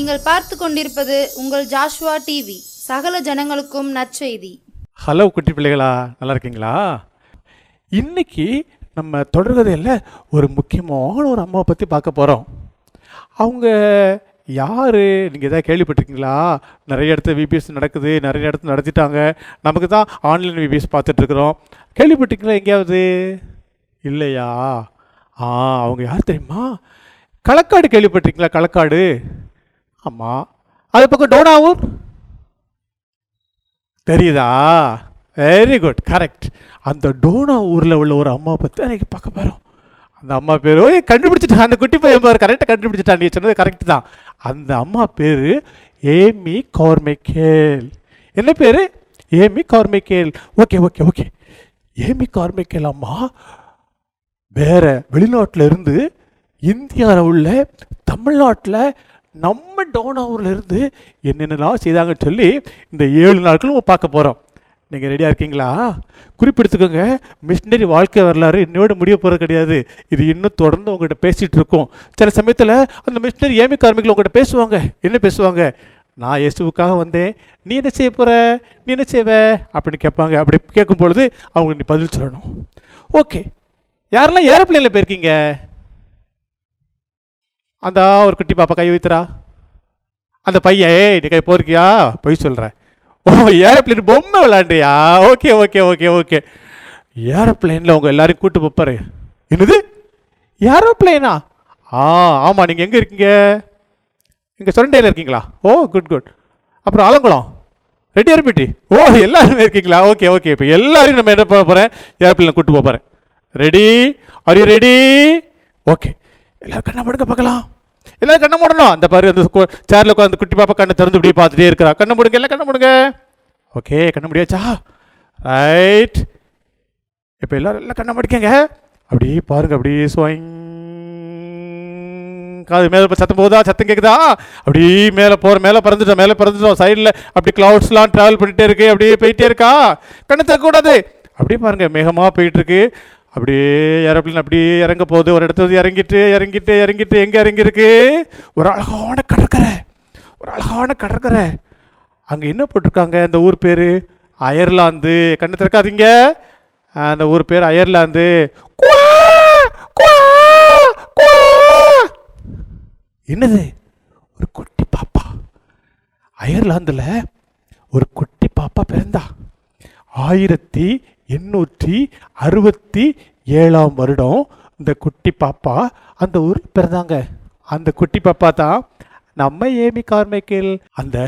நீங்கள் பார்த்து கொண்டிருப்பது உங்கள் ஜாஷ்வா டிவி சகல ஜனங்களுக்கும் நற்செய்தி. ஹலோ குட்டி பிள்ளைகளா நல்லா இருக்கீங்களா? இன்னைக்கு நம்ம தொடர்கதையில் ஒரு முக்கியமான ஒரு அம்மாவை பற்றி பார்க்க போகிறோம் அவங்க யார்? நீங்கள் எதாவது கேள்விப்பட்டிருக்கீங்களா? நிறைய இடத்துல விபிஎஸ் நடக்குது நிறைய இடத்துல நடத்திட்டாங்க. நமக்கு தான் ஆன்லைன் விபிஎஸ் பார்த்துட்ருக்குறோம் கேள்விப்பட்டிருக்கீங்களா எங்கேயாவது? இல்லையா? ஆ அவங்க யார் தெரியுமா? களக்காடு கேள்விப்பட்டிருக்கீங்களா? களக்காடு? ஆமாம் அது பக்கம் டோனாவூர் தெரியுதா? வெரி குட் கரெக்ட் அந்த டோனா ஊரில் உள்ள ஒரு அம்மா பற்றி எனக்கு பார்க்க போகிறோம் அந்த அம்மா பேர் ஓய் கண்டுபிடிச்சிட்டான். அந்த குட்டி பையன் பேர் கரெக்டாக கண்டுபிடிச்சிட்டான். நீ சொன்னது கரெக்ட் தான். அந்த அம்மா பேர் ஏமி கார்மைக்கேல். என்ன பேர்? Amy Carmichael. Okay okay okay. Amy Carmichael அம்மா வேற வெளிநாட்டில் இருந்து இந்தியாவில் உள்ள தமிழ்நாட்டில் நம்ம டோனாவூரில் என்னென்னலாம் செய்தாங்கன்னு சொல்லி இந்த ஏழு நாட்களும் பார்க்க போகிறோம் நீங்கள் ரெடியாக இருக்கீங்களா? குறிப்பெடுத்துக்கோங்க. மிஷினரி வாழ்க்கை வரலாறு இன்னோட முடிய போகிறது கிடையாது. இது இன்னும் தொடர்ந்து உங்கள்கிட்ட பேசிகிட்டு இருக்கோம். சில சமயத்தில் அந்த மிஷினரி ஏமி கார்மிகள் உங்கள்கிட்ட பேசுவாங்க. என்ன பேசுவாங்க? நான் இயேசுவுக்காக வந்தேன். நீ என்ன செய்ய போகிற நீ என்ன செய்வ? அப்படின்னு கேட்பாங்க. அப்படி கேட்கும் பொழுது அவங்களுக்கு நீ பதில் சொல்லணும். ஓகே. யாரெல்லாம் ஏரோப்ளைனில் போயிருக்கீங்க? அந்த ஒரு குட்டி பாப்பா கை வைத்துறா. அந்த பையன் ஏய் நீ கை போயிருக்கியா பொய் சொல்கிறேன் ஓ ஏரோப்ளேன் பொம்மை விளாண்டியா ஓகே ஓகே ஓகே ஓகே. ஏரோப்ளைனில் உங்கள் எல்லாரையும் கூட்டு போப்பாரு. என்னது? ஏரோப்ளேனா? ஆ ஆமாம் நீங்கள் எங்கே இருக்கீங்க? இங்கே சுரண்டையில் இருக்கீங்களா? Oh good good. அப்புறம் ஆலங்குளம்? ரெடி அருப்பிட்டி ஓ எல்லாருமே இருக்கீங்களா? ஓகே ஓகே இப்போ எல்லாரையும் நம்ம என்ன பண்ண போகிறேன் ஏரோப்ளேனில் கூட்டு போகிறேன் ready are you ready okay. எல்லாரும் கண்ணை மூடுங்க பார்க்கலாம். எல்லாரும் கண்ணை மூடணும். அந்த பாரு அந்த சேரில் உட்காந்து குட்டி பாப்பா கண்ணை திறந்து இப்படியே பார்த்துட்டே இருக்கிறா. கண்ணை மூடுங்க எல்லாம் கண்ணை மூடுங்க. ஓகே கண்ணை முடியாச்சா? ரைட் இப்போ எல்லாரும் எல்லாம் கண்ணை முடிக்கங்க. அப்படியே பாருங்க அப்படியே ஸ்வைங் காது மேலே சத்தம் போகுதா? சத்தம் கேட்குதா அப்படியே மேலே போகிற மேலே பறந்துட்டோம் மேலே பறந்துட்டோம். சைடில் அப்படி கிளவுட்ஸ்லாம் ட்ராவல் பண்ணிட்டே இருக்கு அப்படியே போயிட்டே இருக்கா? கண்ணு திறக்கக்கூடாது. அப்படியே பாருங்க மேகமாக போயிட்டு இருக்கு. அப்படியே ஏரோப்ளேன் அப்படியே இறங்க போகுது. ஒரு இடத்துல வந்து இறங்கிட்டு இறங்கிட்டு இறங்கிட்டு எங்கே இறங்கியிருக்கு? ஒரு அழகான கடற்கரை. ஒரு அழகான கடற்கரை. அங்கே என்ன போட்டிருக்காங்க? அந்த ஊர் பேர்? அயர்லாந்து. கண்ணு திறக்காதீங்க. அந்த ஊர் பேர் அயர்லாந்து. என்னது? ஒரு குட்டி பாப்பா. அயர்லாந்தில் ஒரு குட்டி பாப்பா பிறந்தா. ஆயிரத்தி எண்ணூற்றி அறுபத்தி ஏழாம் வருடம். இந்த குட்டி பாப்பா அந்த ஊர் பிறந்தாங்க. அந்த குட்டி பாப்பா தான் நம்ம ஏமி கார்மைக்கேல் அந்த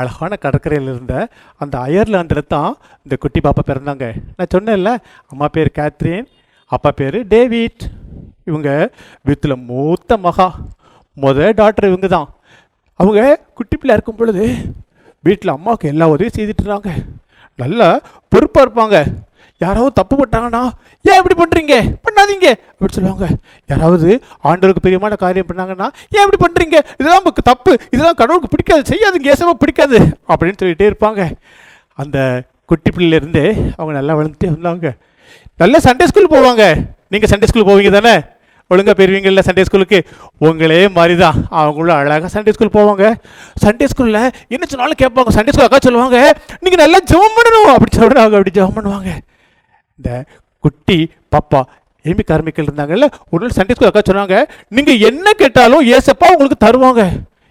அழகான கடற்கரையில் இருந்த அந்த அயர்லாண்டில் தான் இந்த குட்டி பாப்பா பிறந்தாங்க. நான் சொன்னேன்ல அம்மா பேர் கேத்ரின் அப்பா பேர் டேவிட். இவங்க வீட்டில் மூத்த மகா முத டாக்டர் இவங்க தான். அவங்க குட்டி பிள்ளை இருக்கும் பொழுது வீட்டில் அம்மாவுக்கு எல்லா உதவியும் செய்துட்டுறாங்க நல்லா பொறுப்பாக இருப்பாங்க. யாராவது தப்புப்பட்டாங்கன்னா ஏன் இப்படி பண்ணுறீங்க பண்ணாதீங்க. அப்படி சொல்லுவாங்க. யாராவது ஆண்டவருக்கு பெரியமான காரியம் பண்ணாங்கன்னா ஏன் இப்படி பண்ணுறீங்க இதெல்லாம் நமக்கு தப்பு. இதெல்லாம் கடவுளுக்கு பிடிக்காது. செய்யாதுங்க ஏசமாக பிடிக்காது. அப்படின்னு சொல்லிகிட்டே இருப்பாங்க. அந்த குட்டி பிள்ளையிலேருந்தே அவங்க நல்லா வளர்ந்துட்டே வந்தாங்க. நல்ல சண்டே ஸ்கூல் போவாங்க. நீங்கள் சண்டே ஸ்கூல் போவீங்க தானே? ஒழுங்காக பெறுவீங்கள்ல சண்டே ஸ்கூலுக்கு உங்களே மாதிரி தான் அவங்களும் அழகாக சண்டே ஸ்கூல் போவாங்க. சண்டே ஸ்கூலில் என்ன சொன்னாலும் கேட்பாங்க. சண்டே ஸ்கூல் அக்கா சொல்லுவாங்க நீங்கள் நல்லா ஜெபம் பண்ணணும். அப்படி சொல்கிறாங்க அப்படி ஜெபம் பண்ணுவாங்க. இந்த குட்டி பாப்பா ஏமி கார்மிக்கல் இருந்தாங்கல்ல ஒரு நாள் சண்டே ஸ்கூல் அக்கா சொன்னாங்க நீங்கள் என்ன கேட்டாலும் ஏசப்பா உங்களுக்கு தருவாங்க.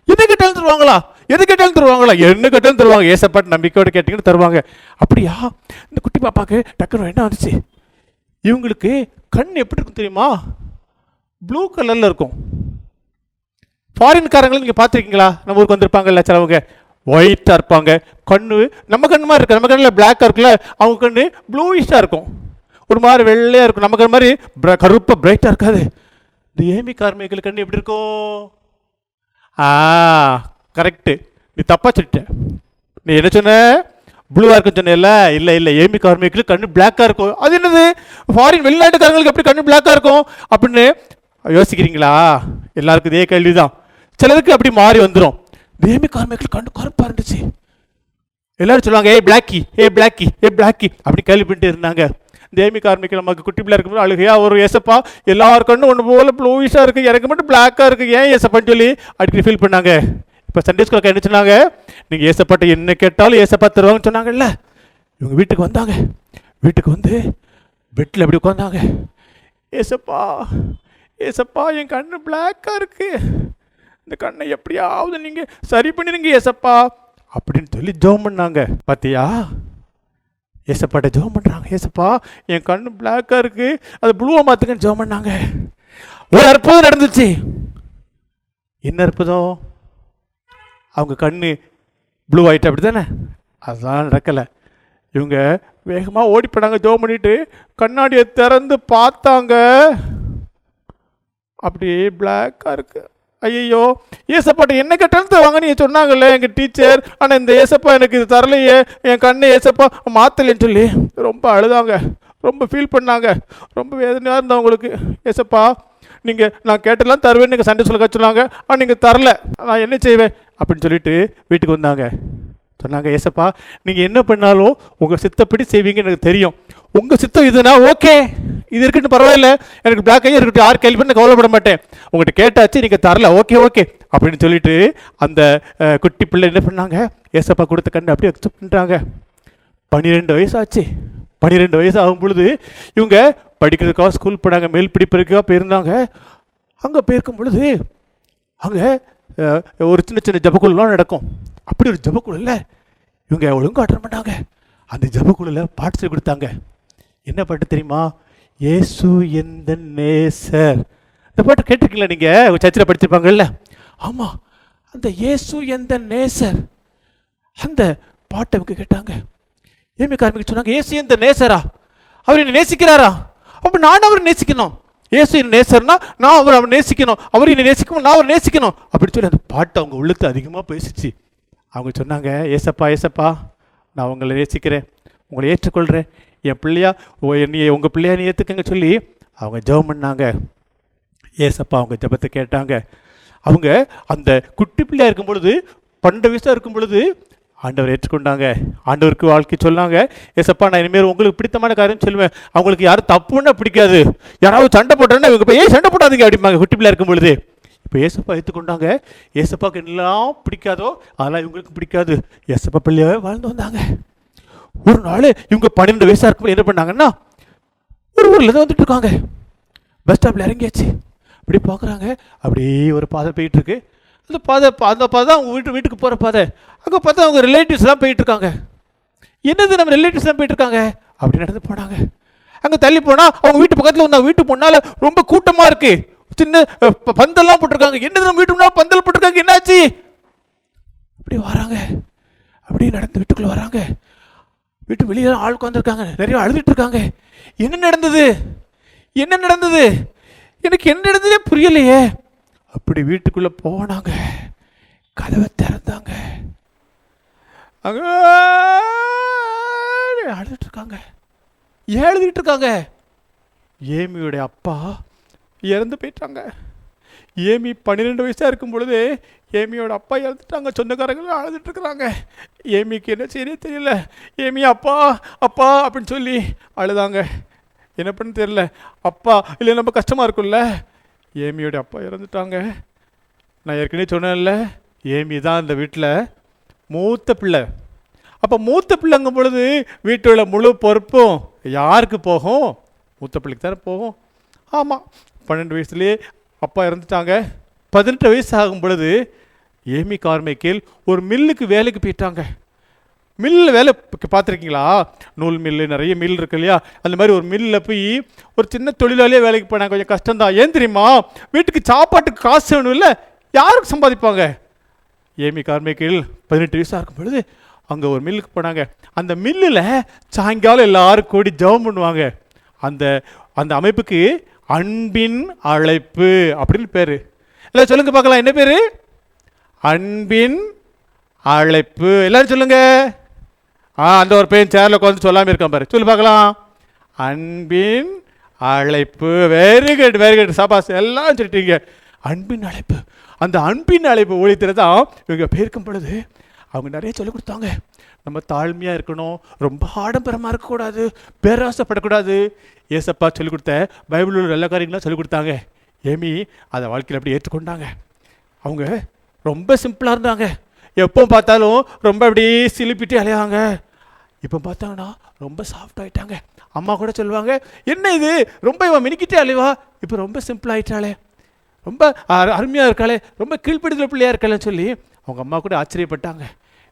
என்ன கேட்டாலும் தருவாங்களா? எது கேட்டாலும் தருவாங்களா? என்ன கேட்டாலும் தருவாங்க. ஏசப்பாட்டு நம்பிக்கையோடு கேட்டீங்கன்னு தருவாங்க. அப்படியா? இந்த குட்டி பாப்பாக்கு டக்குனு என்ன வந்துச்சு. இவங்களுக்கு கண் எப்படி இருக்கும் தெரியுமா? ப்ளூ கலரில் இருக்கும். ஃபாரின்காரங்களும் நீங்கள் பார்த்துருக்கீங்களா? நம்ம ஊருக்கு வந்திருப்பாங்கல்ல சிலவங்க. ஒயிட்டாக இருப்பாங்க. கண்ணு நம்ம கண்ணு மாதிரி இருக்கு. நம்ம கண்ணில் பிளாக்காக இருக்குல்ல அவங்க கண்ணு ப்ளூயிஷாக இருக்கும். ஒரு மாதிரி வெள்ளையாக இருக்கும். நம்ம கண் மாதிரி கருப்பாக பிரைட்டாக இருக்காது. இந்த ஏமி கார்மிகள் கண்ணு எப்படி இருக்கும் ஆ கரெக்டு நீ தப்பாக சொல்லிட்டேன் நீ என்ன சொன்ன? ப்ளூவாக இருக்குன்னு சொன்னேன்ல இல்லை இல்லை. ஏமி கார்மிக்கு கண்ணு பிளாக்காக இருக்கும். அது என்னது? ஃபாரின் வெளிநாட்டுக்காரங்களுக்கு எப்படி கண்ணு பிளாக்காக இருக்கும்? அப்படின்னு யோசிக்கிறீங்களா? எல்லாருக்கும் இதே கேள்வி தான் சிலருக்கு அப்படி மாறி வந்துடும் தேமி கார்மிக்கு கண்டு கருப்பாக இருந்துச்சு. எல்லாரும் சொல்லுவாங்க ஏ பிளாக்கி ஏ பிளாக்கி ஏ பிளாக்கி அப்படி கேள்விப்பட்டு இருந்தாங்க. தேமி கார்மிக்கு நமக்கு குட்டி பிள்ளை இருக்கும்போது அழுகையா ஒரு ஏசப்பா எல்லார் கண்ணும் ஒன்று போல ப்ளூவிஷாக இருக்குது எனக்கு மட்டும் பிளாக்காக இருக்குது ஏன் ஏசப்பான்னு சொல்லி? அடிக்கடி ஃபீல் பண்ணாங்க. இப்போ சண்டே ஸ்கூலுக்கு என்ன சொன்னாங்க? நீங்கள் ஏசப்பாட்டை என்ன கேட்டாலும் ஏசப்பா தருவாங்கன்னு சொன்னாங்கல்ல. இவங்க வீட்டுக்கு வந்தாங்க. வீட்டுக்கு வந்து பெட்டில் எப்படி உட்காந்தாங்க ஏசப்பா ஏசப்பா என் கண்ணு பிளாக்காக இருக்குது இந்த கண்ணை எப்படியாவது நீங்கள் சரி பண்ணிடுங்க ஏசப்பா. அப்படின்னு சொல்லி ஜோம் பண்ணாங்க. பார்த்தியா ஏசப்பாட்ட ஜோம் பண்ணுறாங்க ஏசப்பா. என் கண்ணு பிளாக்காக இருக்கு. அது ப்ளூவாக மாற்றுங்கன்னு ஜோம் பண்ணாங்க. ஒரு அற்புதம் நடந்துச்சு. என்ன அற்புதம்? அவங்க கண்ணு ப்ளூ ஆயிட்டு அப்படி தானே அதெல்லாம் நடக்கலை. இவங்க வேகமாக ஓடி போனாங்க ஜோம் பண்ணிட்டு. கண்ணாடியை திறந்து பார்த்தாங்க. அப்படி பிளாக்காக இருக்குது ஐயோ ஏசப்பாட்ட என்ன கேட்டாலும் தருவாங்க நீ சொன்னாங்கல்ல எங்கள் டீச்சர்? ஆனால் இந்த ஏசப்பா எனக்கு இது தரலையே. என் கண்ணை ஏசப்பா மாற்றலைன்னு சொல்லி ரொம்ப அழுதாங்க. ரொம்ப ஃபீல் பண்ணாங்க. ரொம்ப வேதனையாக இருந்தவங்களுக்கு ஏசப்பா நீங்கள் நான் கேட்டெல்லாம் தருவேன் நீங்கள் சண்டை சொல்ல சொன்னாங்க. ஆனால் நீங்கள் தரல. நான் என்ன செய்வேன்? அப்படின்னு சொல்லிட்டு வீட்டுக்கு வந்தாங்க. சொன்னாங்க ஏசப்பா நீங்கள் என்ன பண்ணாலும் உங்கள் சித்தப்படி செய்வீங்கன்னு எனக்கு தெரியும். உங்கள் சித்தம் இதுனா ஓகே. இது இருக்குன்னு பரவாயில்ல. எனக்கு பிளாக் ஐயா இருக்கட்டும் யார் கேள்வி பண்ண கவலைப்பட மாட்டேன். உங்கள்கிட்ட கேட்டாச்சு நீங்கள் தரல. Okay okay. அப்படின்னு சொல்லிட்டு அந்த குட்டி பிள்ளை என்ன பண்ணாங்க? ஏசப்பா கொடுத்த கண்டு அப்படியே அக்செப்ட் பண்ணுறாங்க பன்னிரெண்டு வயசு ஆச்சு பன்னிரெண்டு வயசு ஆகும் பொழுது இவங்க படிக்கிறதுக்காக ஸ்கூல் போனாங்க. மேல் படிப்பதற்காக போயிருந்தாங்க. அங்கே போயிருக்கும் பொழுது அங்கே ஒரு சின்ன சின்ன ஜபக்குழுலாம் நடக்கும். அப்படி ஒரு ஜபக்குழு இல்லை இவங்க ஒழுங்கா அட்டன் பண்ணாங்க. அந்த ஜபக்குழுல பாட்டு சொல்லி கொடுத்தாங்க. என்ன பாட்டு தெரியுமா? ஏசு எந்த நேசர் இந்த பாட்டு கேட்டிருக்கீங்களா நீங்கள் சர்ச்சில் படிச்சிருப்பாங்கல்ல. ஆமாம் அந்த இயேசு எந்த நேசர் அந்த பாட்டை அவங்க கேட்டாங்க. ஏமி கார்மிக்கு சொன்னாங்க ஏசு எந்த நேசரா அவர் என்னை நேசிக்கிறாரா? அப்போ நான் அவரை நேசிக்கணும். ஏசு என்ன நேசர்னா நான் அவர் அவர் நேசிக்கணும். அவர் என்னை நேசிக்கணும் நான் அவர் நேசிக்கணும். அப்படி சொல்லி அந்த பாட்டு அவங்க உள்ளத்து அதிகமாக பேசிச்சு. அவங்க சொன்னாங்க ஏசப்பா ஏசப்பா நான் உங்களை நேசிக்கிறேன். உங்களை ஏற்றுக்கொள்கிறேன் என் பிள்ளையா ஓ உங்கள் பிள்ளையா நீ ஏற்றுக்கங்க சொல்லி அவங்க ஜெபம் பண்ணாங்க. ஏசப்பா அவங்க ஜெபத்தை கேட்டாங்க. அவங்க அந்த குட்டி பிள்ளையாக இருக்கும் பொழுது பன்னெண்டு வயசாக இருக்கும் பொழுது ஆண்டவர் ஏற்றுக்கொண்டாங்க. ஆண்டவருக்கு வாழ்க்கை சொன்னாங்க. ஏசப்பா நான் இனிமேல் உங்களுக்கு பிடித்தமான காரியம் சொல்லுவேன். அவங்களுக்கு யாரும் தப்புன்னா பிடிக்காது. யாராவது சண்டை போட்டோன்னா இவங்க போய் ஏன் சண்டை போடாதீங்க அப்படிம்பாங்க குட்டி பிள்ளையாக இருக்கும் பொழுது இப்போ ஏசப்பா ஏற்றுக்கொண்டாங்க ஏசப்பாவுக்கு எல்லாம் பிடிக்காதோ அதெல்லாம் இவங்களுக்கு பிடிக்காது. ஏசப்பா பிள்ளையாகவே வாழ்ந்து வந்தாங்க. ஒரு நாள் இவங்க பன்னெண்டு வயசாக இருக்கும்போது என்ன பண்ணாங்கன்னா ஒரு ஊரில் தான் வந்துட்டு இருக்காங்க. பஸ் ஸ்டாப்பில் இறங்கியாச்சு. அப்படி பார்க்குறாங்க அப்படியே ஒரு பாதை போயிட்டு இருக்கு. அந்த பாதை அந்த பாதை தான் அவங்க வீட்டு வீட்டுக்கு போகிற பாதை. அங்கே பார்த்தா அவங்க ரிலேட்டிவ்ஸ்லாம் போயிட்டுருக்காங்க என்னது நம்ம ரிலேட்டிவ்ஸ்லாம் போயிட்டுருக்காங்க அப்படி நடந்து போனாங்க. அங்கே தள்ளி போனால் அவங்க வீட்டு பக்கத்தில் வந்தாங்க வீட்டு முன்னால் ரொம்ப கூட்டமாக இருக்குது சின்ன பந்தல்லாம் போட்டிருக்காங்க. என்னது நம்ம வீட்டு முன்னால் பந்தல் போட்டிருக்காங்க? என்னாச்சு? அப்படி வராங்க. அப்படியே நடந்து வீட்டுக்குள்ளே வராங்க. வீட்டு வெளியே ஆள் உட்காந்துருக்காங்க நிறைய அழுதுட்டு இருக்காங்க என்ன நடந்தது? என்ன நடந்தது? எனக்கு என்ன நடந்ததே புரியலையே. அப்படி வீட்டுக்குள்ளே போனாங்க. கதவை திறந்தாங்க. அங்க அழுதுட்டு இருக்காங்க ஏன் அழுதுட்டு இருக்காங்க ஏமியோடைய அப்பா இறந்து போயிட்டாங்க. ஏமி பன்னிரெண்டு வயசாக இருக்கும் பொழுது ஏமியோட அப்பா இறந்துட்டாங்க. சொந்தக்காரங்களும் அழுதுட்டு இருக்கிறாங்க. ஏமிக்கு என்ன செய்யறே தெரியல. ஏமி அப்பா அப்பா அப்படின்னு சொல்லி அழுதாங்க. என்ன பண்ணு தெரியல. அப்பா இல்லை ரொம்ப கஷ்டமாக இருக்கும்ல. ஏமியோட அப்பா இறந்துட்டாங்க. நான் ஏற்கனவே சொன்னேன்ல ஏமி தான் அந்த வீட்டில் மூத்த பிள்ளை. அப்போ மூத்த பிள்ளைங்கும் பொழுது வீட்டோட முழு பொறுப்பும் யாருக்கு போகும்? மூத்த பிள்ளைக்கு தானே போகும். ஆமாம் பன்னெண்டு வயசுலேயே அப்பா இறந்துட்டாங்க. பதினெட்டு வயசு ஆகும் பொழுது ஏமி கார்மைக்கேல் ஒரு மில்லுக்கு வேலைக்கு போயிட்டாங்க. மில்லில் வேலை பார்த்துருக்கீங்களா? நூல் மில்லு நிறைய மில் இருக்கு இல்லையா? அந்த மாதிரி ஒரு மில்லில் போய் ஒரு சின்ன தொழிலாளியே வேலைக்கு போனாங்க. கொஞ்சம் கஷ்டம்தான். ஏன் தெரியுமா? வீட்டுக்கு சாப்பாட்டுக்கு காசு வேணும் இல்லை? யாருக்கு சம்பாதிப்பாங்க? ஏமி கார்மைக்கில் பதினெட்டு வயசாக இருக்கும் பொழுது அங்கே ஒரு மில்லுக்கு போனாங்க. அந்த மில்லில் சாயங்காலம் எல்லாரும் கூடி ஜெபம் பண்ணுவாங்க. அந்த அந்த அமைப்புக்கு அன்பின் அழைப்பு அப்படின்னு பேர். எல்லாம் சொல்லுங்க பார்க்கலாம். என்ன பேர்? அன்பின் அழைப்பு. எல்லாரும் சொல்லுங்க. ஆ அந்த ஒரு பையன் சேரில் உட்காந்து சொல்லாமல் இருக்கான் பாரு. சொல்லி பார்க்கலாம். அன்பின் அழைப்பு. வெரி குட் வெரி குட் சாபாஸ் எல்லாம் சொல்லிட்டீங்க. அன்பின் அழைப்பு. அந்த அன்பின் அழைப்பு ஒழித்துறது தான் இவங்க பேருக்கும் பொழுது அவங்க நிறைய சொல்லிக் கொடுத்தாங்க. நம்ம தாழ்மையாக இருக்கணும். ரொம்ப ஆடம்பரமாக இருக்கக்கூடாது. பேராசைப்படக்கூடாது. ஏசப்பா சொல்லிக் கொடுத்த பைபிளில் உள்ள எல்லா காரியங்களும் சொல்லிக் கொடுத்தாங்க. ஏமி அதை வாழ்க்கையில் அப்படி ஏற்றுக்கொண்டாங்க அவங்க ரொம்ப சிம்பிளாக இருந்தாங்க. எப்போ பார்த்தாலும் ரொம்ப அப்படியே சிலிப்பிட்டு அலையாங்க. இப்போ பார்த்தாங்கன்னா ரொம்ப சாஃப்ட் ஆகிட்டாங்க அம்மா கூட சொல்லுவாங்க என்ன இது? ரொம்ப இவன் மினிக்கிட்டே அலைவா? இப்போ ரொம்ப சிம்பிள் ஆகிட்டாளே ரொம்ப அருமையாக இருக்காளே. ரொம்ப கீழ்ப்படுதல் பிள்ளையா இருக்காளேன்னு சொல்லி அவங்க அம்மா கூட ஆச்சரியப்பட்டாங்க.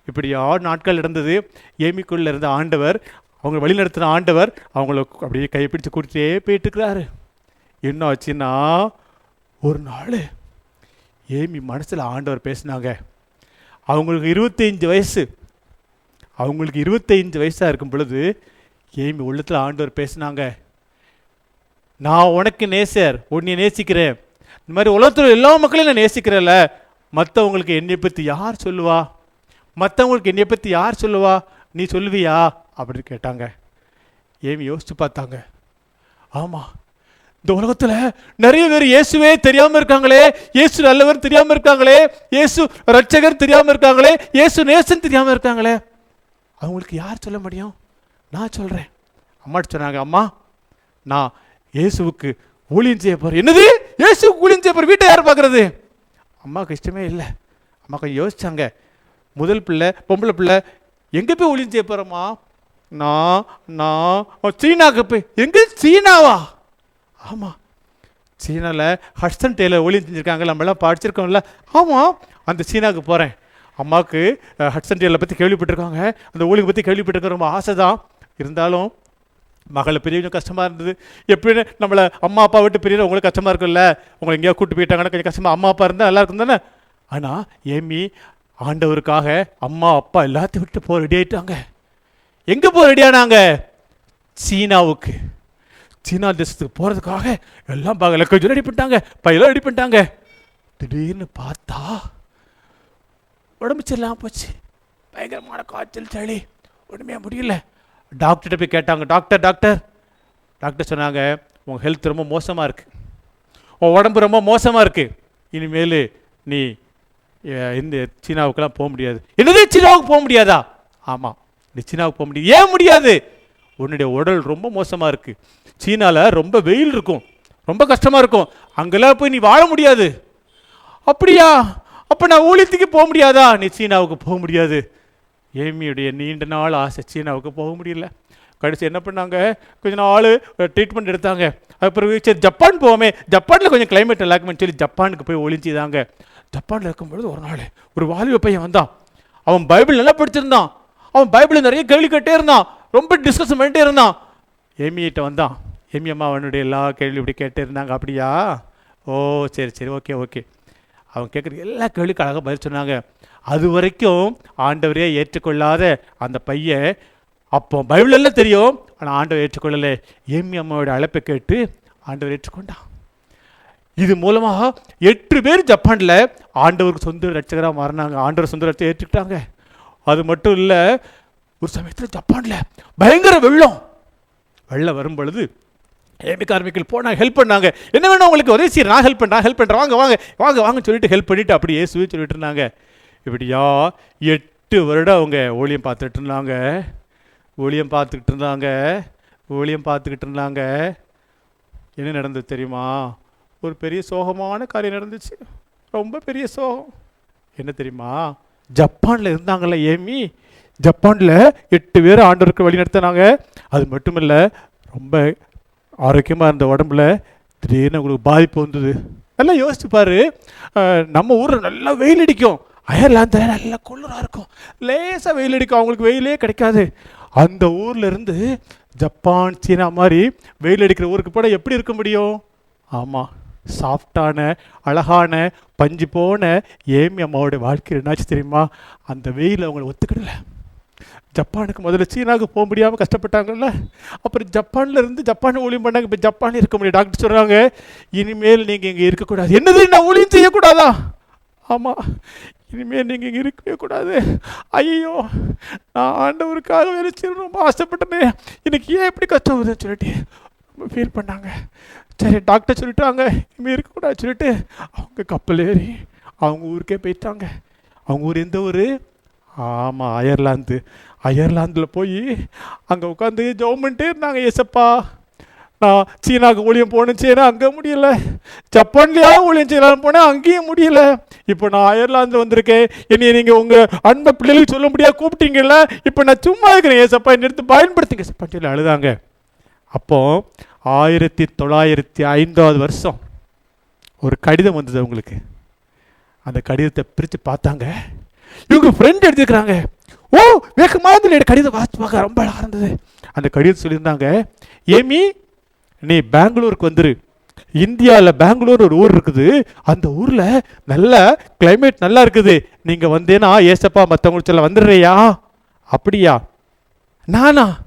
இப்படி ஆறு நாட்கள் இருந்தது ஏமிக்குள்ள இருந்த ஆண்டவர் அவங்க வழிநடத்தின ஆண்டவர் அவங்கள அப்படியே கைப்பிடிச்சு கூட்டிகிட்டே போயிட்டு இருக்கிறாரு என்ன ஆச்சுன்னா ஒரு நாள் ஏமி மனசில் ஆண்டவர் பேசினாங்க. அவங்களுக்கு இருபத்தைஞ்சு வயசு. அவங்களுக்கு இருபத்தைஞ்சு வயசாக இருக்கும் பொழுது ஏமி உள்ளத்தில் ஆண்டவர் பேசினாங்க. நான் உனக்கு நேசர் உன்னை நேசிக்கிறேன். இந்த மாதிரி உலகத்தில் எல்லா மக்களையும் நான் நேசிக்கிறேன்ல. மற்றவங்களுக்கு என்னை பற்றி யார் சொல்லுவா? மற்றவங்களுக்கு என்னை பற்றி யார் சொல்லுவா? நீ சொல்லுவியா? அப்படின்னு கேட்டாங்க. ஏமி யோசித்து பார்த்தாங்க. ஆமாம் இந்த உலகத்தில் நிறைய பேர் இயேசுவே தெரியாமல் இருக்காங்களே இயேசு நல்லவர் தெரியாமல் இருக்காங்களே இயேசு ரட்சகர் தெரியாமல் இருக்காங்களே இயேசு நேசன் தெரியாமல் இருக்காங்களே. அவங்களுக்கு யார் சொல்ல முடியும்? நான் சொல்கிறேன் அம்மாட்ட சொன்னாங்க அம்மா நான் இயேசுவுக்கு ஊழியம் செய்ய போகிறேன் என்னது? இயேசுக்கு ஊழியம் செய்ய போகிற வீட்டை யார் பார்க்குறது? அம்மாவுக்கு இஷ்டமே இல்லை. அம்மாவுக்கு யோசிச்சாங்க முதல் பிள்ளை பொம்பளை பிள்ளை எங்கே போய் ஒளிஞ்சு போகிறோமா போகிறோம்மா நான் நான் சீனாவுக்கு போய். எங்கே? சீனாவா? ஆமாம் சீனாவில் ஹட்சன் டேலர் ஒளியும் செஞ்சுருக்காங்க. நம்மளாம் படிச்சிருக்கோம்ல. ஆமாம் அந்த சீனாவுக்கு போகிறேன் அம்மாவுக்கு அஹ், ஹட்சன் டேலரை பற்றி கேள்விப்பட்டிருக்காங்க. அந்த ஒளியை பற்றி கேள்விப்பட்டிருக்க ரொம்ப ஆசை தான் இருந்தாலும் மகளை பெரியவங்க கஷ்டமாக இருந்தது. எப்படின்னு நம்மளை அம்மா அப்பா விட்டு பெரிய உங்களுக்கு கஷ்டமாக இருக்கும்ல. உங்களை எங்கேயா கூட்டு போயிட்டாங்கன்னா கொஞ்சம் கஷ்டமாக அம்மா அப்பா இருந்தால் நல்லா இருக்கும் தானே? ஆனால் ஏமி ஆண்டவருக்காக அம்மா அப்பா எல்லாத்தையும் விட்டு போக ரெடி ஆயிட்டாங்க. எங்கே போக ரெடியானாங்க சீனாவுக்கு. சீனா தேசத்துக்கு போகிறதுக்காக எல்லாம் பார்க்க கொஞ்சம் ரெடி பண்ணிட்டாங்க. பையெல்லாம் ரெடி பண்ணிட்டாங்க. திடீர்னு பார்த்தா உடம்பு சரியில்லாம போச்சு. பயங்கரமான காய்ச்சல் சளி. ஒன்றுமே முடியல. டாக்டர்கிட்ட போய் கேட்டாங்க டாக்டர் டாக்டர் டாக்டர் சொன்னாங்க உங்கள் ஹெல்த் ரொம்ப மோசமாக இருக்குது உன் உடம்பு ரொம்ப மோசமாக இருக்குது இனிமேல் நீ இந்த சீனாவுக்கெல்லாம் போக முடியாது. என்னது சீனாவுக்கு போக முடியாதா? ஆமாம் நீ சீனாவுக்கு போக முடியாது. ஏன் முடியாது? உன்னுடைய உடல் ரொம்ப மோசமாக இருக்குது சீனாவில் ரொம்ப வெயில் இருக்கும். ரொம்ப கஷ்டமாக இருக்கும். அங்கெல்லாம் போய் நீ வாழ முடியாது. அப்படியா? அப்போ நான் ஊழியத்துக்கு போக முடியாதா? நீ சீனாவுக்கு போக முடியாது. ஏமியுடைய நீண்ட நாள் ஆசை சீனாவுக்கு போக முடியல. கடைசி என்ன பண்ணாங்க? கொஞ்ச நாள் ட்ரீட்மெண்ட் எடுத்தாங்க. அப்புறம் சரி ஜப்பான் போவோமே. ஜப்பானில் கொஞ்சம் கிளைமேட் நல்லா சொல்லி ஜப்பானுக்கு போய் ஒளிஞ்சிதாங்க. ஜப்பானில் இருக்கும்பொழுது ஒரு நாள் ஒரு வாலிப பையன் வந்தான். அவன் பைபிள் நல்லா படிச்சிருந்தான். அவன் பைபிளில் நிறைய கேள்வி கேட்டே இருந்தான். ரொம்ப டிஸ்கஷன் பண்ணிட்டே இருந்தான். ஏமியிட்ட வந்தான். ஏமி அம்மா அவனுடைய எல்லா கேள்வி இப்படி கேட்டே இருந்தாங்க அப்படியா? ஓ சரி சரி ஓகே ஓகே. அவன் கேட்குற எல்லா கேள்விக்கு அழகாக பதில் சொன்னாங்க. அது வரைக்கும் ஆண்டவரையே ஏற்றுக்கொள்ளாத அந்த பையன் அப்போ பைபிள் எல்லாம் தெரியும் ஆனால் ஆண்டவர் ஏற்றுக்கொள்ளலை. ஏமி அம்மாவோட அழைப்பை கேட்டு ஆண்டவர் ஏற்றுக்கொண்டான். இது மூலமாக எட்டு பேர் ஜப்பானில் ஆண்டவருக்கு சொந்த ரட்சகராக மாறினாங்க. ஆண்டவர் சொந்த ரட்சகரை ஏற்றுக்கிட்டாங்க. அது மட்டும் இல்லை ஒரு சமயத்தில் ஜப்பானில் பயங்கர வெள்ளம். வெள்ளம் வரும் பொழுது ஏமி கார்மிகள் போனாங்க ஹெல்ப் பண்ணாங்க. என்ன வேணும் உங்களுக்கு? உதவி செய்ய நான் ஹெல்ப் பண்ணுறேன் ஹெல்ப் பண்ணுறேன் வாங்க வாங்க வாங்க வாங்க சொல்லிட்டு ஹெல்ப் பண்ணிவிட்டு அப்படியே இயேசுவே சொல்லிட்டு இருந்தாங்க. இப்படியா எட்டு வருடம் அவங்க ஊழியம் பார்த்துட்டு இருந்தாங்க. ஊழியம் பார்த்துக்கிட்டு இருந்தாங்க. ஊழியம் பார்த்துக்கிட்டு இருந்தாங்க. என்ன நடந்தது தெரியுமா? ஒரு பெரிய சோகமான காரியம் நடந்துச்சு. ரொம்ப பெரிய சோகம். என்ன தெரியுமா? ஜப்பானில் இருந்தாங்கல்ல ஏமி? ஜப்பானில் எட்டு பேர் ஆண்டவருக்கு வழி நடத்தினாங்க. அது மட்டும் இல்லை ரொம்ப ஆரோக்கியமாக இருந்த உடம்புல திடீர்னு உங்களுக்கு பாதிப்பு வந்தது. நல்லா யோசிச்சு பாரு. நம்ம ஊரில் நல்லா வெயில் அடிக்கும். அயர்லாந்தில் நல்லா குளிராக இருக்கும். லேசாக வெயில் அடிக்கும். அவங்களுக்கு வெயிலே கிடைக்காது. அந்த ஊரில் இருந்து ஜப்பான் சீனா மாதிரி வெயில் அடிக்கிற ஊருக்கு போட எப்படி இருக்க முடியும்? ஆமாம் சாஃப்டான அழகான பஞ்சு போன ஏமி அம்மாவோட வாழ்க்கை என்னாச்சு தெரியுமா? அந்த வெயில் அவங்களை ஒத்துக்கிடல. ஜப்பானுக்கு முதல்ல சீனாவுக்கு போக முடியாமல் கஷ்டப்பட்டாங்கல்ல? அப்புறம் ஜப்பானில் இருந்து ஜப்பான் ஊழியம் பண்ணாங்க. இப்போ ஜப்பான் இருக்க முடியும் டாக்டர் சொல்கிறாங்க இனிமேல் நீங்கள் இங்கே இருக்கக்கூடாது. என்னது நான் ஊழியம் செய்யக்கூடாதா? ஆமாம் இனிமேல் நீங்கள் இங்கே இருக்கவே கூடாது. ஐயோ நான் ஆண்டவருக்காக வேலை செய்யணும் ரொம்ப ஆசைப்பட்டேன். எனக்கு ஏன் இப்படி கஷ்டம் வருதுன்னு சொல்லிட்டு ரொம்ப ஃபீல் பண்ணாங்க. சரி டாக்டர் சொல்லிட்டாங்க இனிமேல் இருக்கக்கூடாது சொல்லிட்டு அவங்க கப்பல் ஏறி அவங்க ஊருக்கே போயிட்டாங்க. அவங்க ஊர் எந்த ஊர்? ஆமாம் அயர்லாந்து. அயர்லாந்தில் போய் அங்கே உட்காந்து ஜவுமெண்ட்டே இருந்தாங்க ஏசப்பா. நான் சீனாவுக்கு ஊழியம் போகணும் செய்யறேன் அங்கே முடியல. ஜப்பான்லேயாவது ஊழியம் செய்யலாம்னு போனேன் அங்கேயும் முடியல. இப்போ நான் அயர்லாந்து வந்திருக்கேன். என்னை நீங்கள் உங்கள் அன்பை பிள்ளைகளுக்கு சொல்ல முடியாது கூப்பிட்டீங்கல்ல? இப்போ நான் சும்மா இருக்கிறேன் ஏசப்பா. என்னை எடுத்து பயன்படுத்துங்க சப்பாட்டியில் அழுதாங்க. அப்போ ஆயிரத்தி தொள்ளாயிரத்தி ஐந்தாவது வருஷம் ஒரு கடிதம் வந்தது அவங்களுக்கு. அந்த கடிதத்தை பிரித்து பார்த்தாங்க. இவங்க ஃப்ரெண்ட் எடுத்துக்கிறாங்க ஓ வேகமாக வந்து கடிதம் வாசித்து பார்க்க ரொம்ப அழகாக இருந்தது. அந்த கடிதம் சொல்லியிருந்தாங்க ஏமி நீ பெங்களூருக்கு வந்துரு. இந்தியாவில் பெங்களூர் ஒரு ஊர் இருக்குது. அந்த ஊரில் நல்ல கிளைமேட் நல்லா இருக்குது. நீங்கள் வந்தேன்னா ஏசப்பா மற்றவங்களுக்கு சொல்ல வந்துடுறியா? அப்படியா. நானா?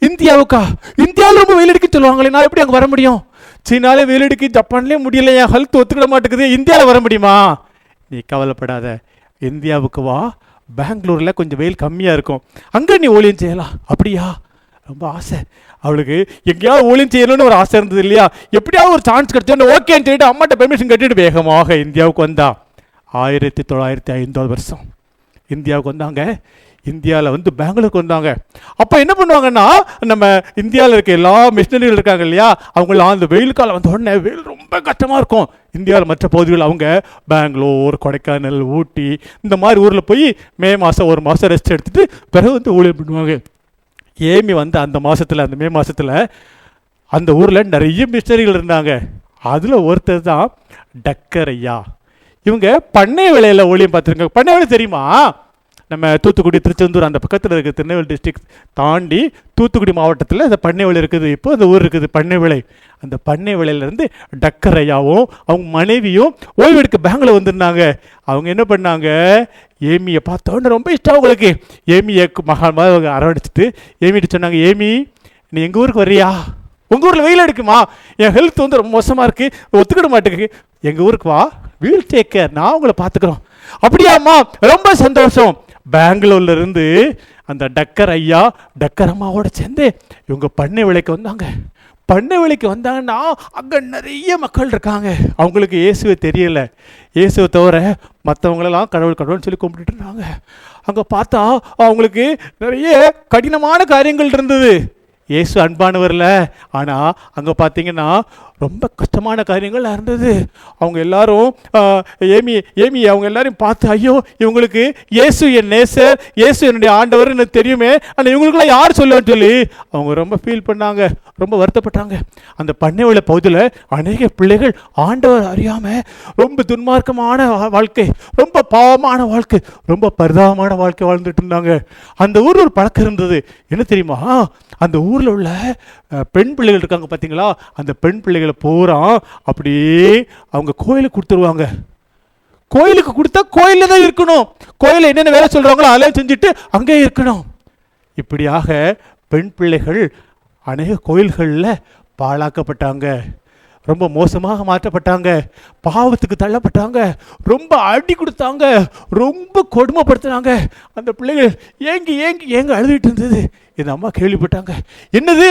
இந்தியாவுக்கா? இந்தியாவில் ரொம்ப வெயில் அடிக்க சொல்லுவாங்களே நான் எப்படி அங்கே வர முடியும்? சீனாலே வெயில் அடிக்க ஜப்பான்லேயே முடியல என் ஹெல்த் ஒத்துக்கிட மாட்டேங்குது. இந்தியாவில் வர முடியுமா? நீ கவலைப்படாத. இந்தியாவுக்கு வா. பெங்களூரில் கொஞ்சம் வெயில் கம்மியாக இருக்கும். அங்கே நீ ஓலியம் செய்யலாம். அப்படியா? ரொம்ப ஆசை. அவளுக்கு எங்கேயாவது ஓலியம் செய்யணும்னு ஒரு ஆசை இருந்தது இல்லையா? எப்படியாவது ஒரு சான்ஸ் கிடைச்சோன்னு ஓகேன்னு சொல்லிட்டு அம்மாட்ட பெர்மிஷன் கட்டிட்டு வேகமாக இந்தியாவுக்கு வந்தா. ஆயிரத்தி தொள்ளாயிரத்தி ஐந்தாவது வருஷம். இந்தியாவுக்கு வந்தாங்க. இந்தியாவில் வந்து பெங்களூருக்கு வந்தாங்க. அப்போ என்ன பண்ணுவாங்கன்னா நம்ம இந்தியாவில் இருக்க எல்லா மிஷினரிகள் இருக்காங்க இல்லையா? அவங்கள அந்த வெயில் காலம் வந்த உடனே வெயில் ரொம்ப கஷ்டமாக இருக்கும். இந்தியாவில் மற்ற பகுதிகள் அவங்க பெங்களூர் கொடைக்கானல் ஊட்டி இந்த மாதிரி ஊரில் போய் மே மாதம் ஒரு மாதம் ரெஸ்ட் எடுத்துகிட்டு பிறகு வந்து ஊழியம் பண்ணுவாங்க. ஏமி வந்து அந்த மாதத்தில் அந்த மே மாதத்தில் அந்த ஊரில் நிறைய மிஷினரிகள் இருந்தாங்க. அதில் ஒருத்தர் தான் டக்கர் ஐயா இவங்க பண்ணை விலையில் ஊழியம் பார்த்துருக்காங்க. பண்ணை வேலை தெரியுமா? நம்ம தூத்துக்குடி திருச்செந்தூர் அந்த பக்கத்தில் இருக்க திருநெல்வேலி டிஸ்ட்ரிக்ட் தாண்டி தூத்துக்குடி மாவட்டத்தில் அந்த பண்ணை விலை இருக்குது. இப்போ அந்த ஊர் இருக்குது பண்ணை விலை அந்த பண்ணை விலையிலேருந்து டக்கரையாவும் அவங்க மனைவியும் ஓய்வெடுக்க பேங்கில் வந்திருந்தாங்க. அவங்க என்ன பண்ணாங்க? ஏமியை பார்த்தோன்னு ரொம்ப இஷ்டம் அவங்களுக்கு. ஏமியை மகா அவங்க அரவணைச்சிட்டு ஏமிட்டு சொன்னாங்க ஏமி நீ எங்கள் ஊருக்கு வர்றியா? உங்கள் ஊரில் வெயில் அடிக்குமா? என் ஹெல்த் வந்து ரொம்ப மோசமாக இருக்குது ஒத்துக்கிட மாட்டேங்குது. எங்கள் ஊருக்கு வா. வீல் டேக் கேர் நான் உங்களை பார்த்துக்குறோம். அப்படியாம்மா. ரொம்ப சந்தோஷம். பெங்களூர்ல இருந்து அந்த டக்கர் ஐயா டக்கர் அம்மாவோட சேர்ந்து இவங்க பண்ணை விலைக்கு வந்தாங்க. பண்ணை விலைக்கு வந்தாங்கன்னா அங்கே நிறைய மக்கள் இருக்காங்க. அவங்களுக்கு இயேசுவை தெரியல. இயேசுவை தவிர மற்றவங்களெல்லாம் கடவுள் கடவுள்னு சொல்லி கும்பிட்டுட்டு இருந்தாங்க. அங்கே பார்த்தா அவங்களுக்கு நிறைய கடினமான காரியங்கள் இருந்தது. இயேசு அன்பானவரில். ஆனால் அங்கே பார்த்தீங்கன்னா ரொம்ப கஷ்டமான காரியங்கள் இருந்தது. அவங்க எல்லாரும் ஏமி ஏமி அவங்க எல்லாரையும் பார்த்து ஐயோ இவங்களுக்கு இயேசு என் நேசர் இயேசு என்னுடைய ஆண்டவர் எனக்கு தெரியுமே. ஆனால் இவங்களுக்குலாம் யார் சொல்லுவேன்னு சொல்லி அவங்க ரொம்ப ஃபீல் பண்ணாங்க. ரொம்ப வருத்தப்பட்டாங்க. அந்த பண்ணை உள்ள பகுதியில் அநேக பிள்ளைகள் ஆண்டவர் அறியாமல் ரொம்ப துன்மார்க்கமான வாழ்க்கை ரொம்ப பாவமான வாழ்க்கை ரொம்ப பரிதாபமான வாழ்க்கை வாழ்ந்துட்டு இருந்தாங்க. அந்த ஊரில் ஒரு பழக்கம் இருந்தது. என்ன தெரியுமா? அந்த ஊரில் உள்ள பெண் பிள்ளைகள் இருக்காங்க பார்த்தீங்களா? அந்த பெண் பிள்ளைகள் பூரா அப்படியே அவங்க கோயிலுக்கு கொடுத்துருவாங்க கோயிலுக்கு கொடுத்தா கோயிலில் தான் இருக்கணும். கோயிலில் என்னென்ன வேலை சொல்கிறாங்களோ அதெல்லாம் செஞ்சுட்டு அங்கேயே இருக்கணும். இப்படியாக பெண் பிள்ளைகள் அநேக கோயில்களில் பாழாக்கப்பட்டாங்க. ரொம்ப மோசமாக மாற்றப்பட்டாங்க. பாவத்துக்கு தள்ளப்பட்டாங்க. ரொம்ப அடி கொடுத்தாங்க. ரொம்ப கொடுமைப்படுத்தினாங்க. அந்த பிள்ளைகள் ஏங்கி ஏங்கி ஏங்க அழுதுகிட்டு இருந்தது. என் அம்மா கேள்விப்பட்டாங்க. என்னது?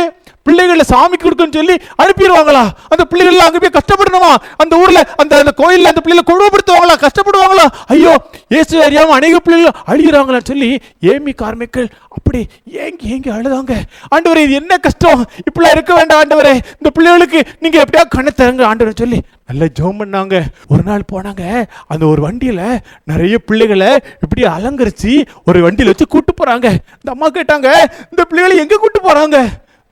பிள்ளைகளை சாமிக்கு கொடுக்குன்னு சொல்லி அனுப்பிடுவாங்களா? அந்த பிள்ளைகள்லாம் அங்கே போய் கஷ்டப்படணுமா? அந்த ஊரில் அந்த அந்த கோயில்ல அந்த பிள்ளைகளை கொடுமைப்படுத்துவாங்களா? கஷ்டப்படுவாங்களா? ஐயோ இயேசு அறியாமல் அநேக பிள்ளைகள் அழுகிறாங்களான்னு சொல்லி ஏமி கார்மிக்கள் அப்படி ஏங்கி ஏங்கி அழுதாங்க. ஆண்டவரே இது என்ன கஷ்டம்? இப்படிலாம் இருக்க வேண்டாம் ஆண்டவரே. இந்த பிள்ளைகளுக்கு நீங்கள் எப்படியா கண்ணை தருங்க ஆண்டவர் சொல்லி நல்லா ஜோம் பண்ணாங்க. ஒரு நாள் போனாங்க. அந்த ஒரு வண்டியில் நிறைய பிள்ளைகளை இப்படி அலங்கரித்து ஒரு வண்டியில் வச்சு கூட்டு போகிறாங்க இந்த அம்மா கேட்டாங்க இந்த பிள்ளைகளை எங்கே கூட்டு போகிறாங்க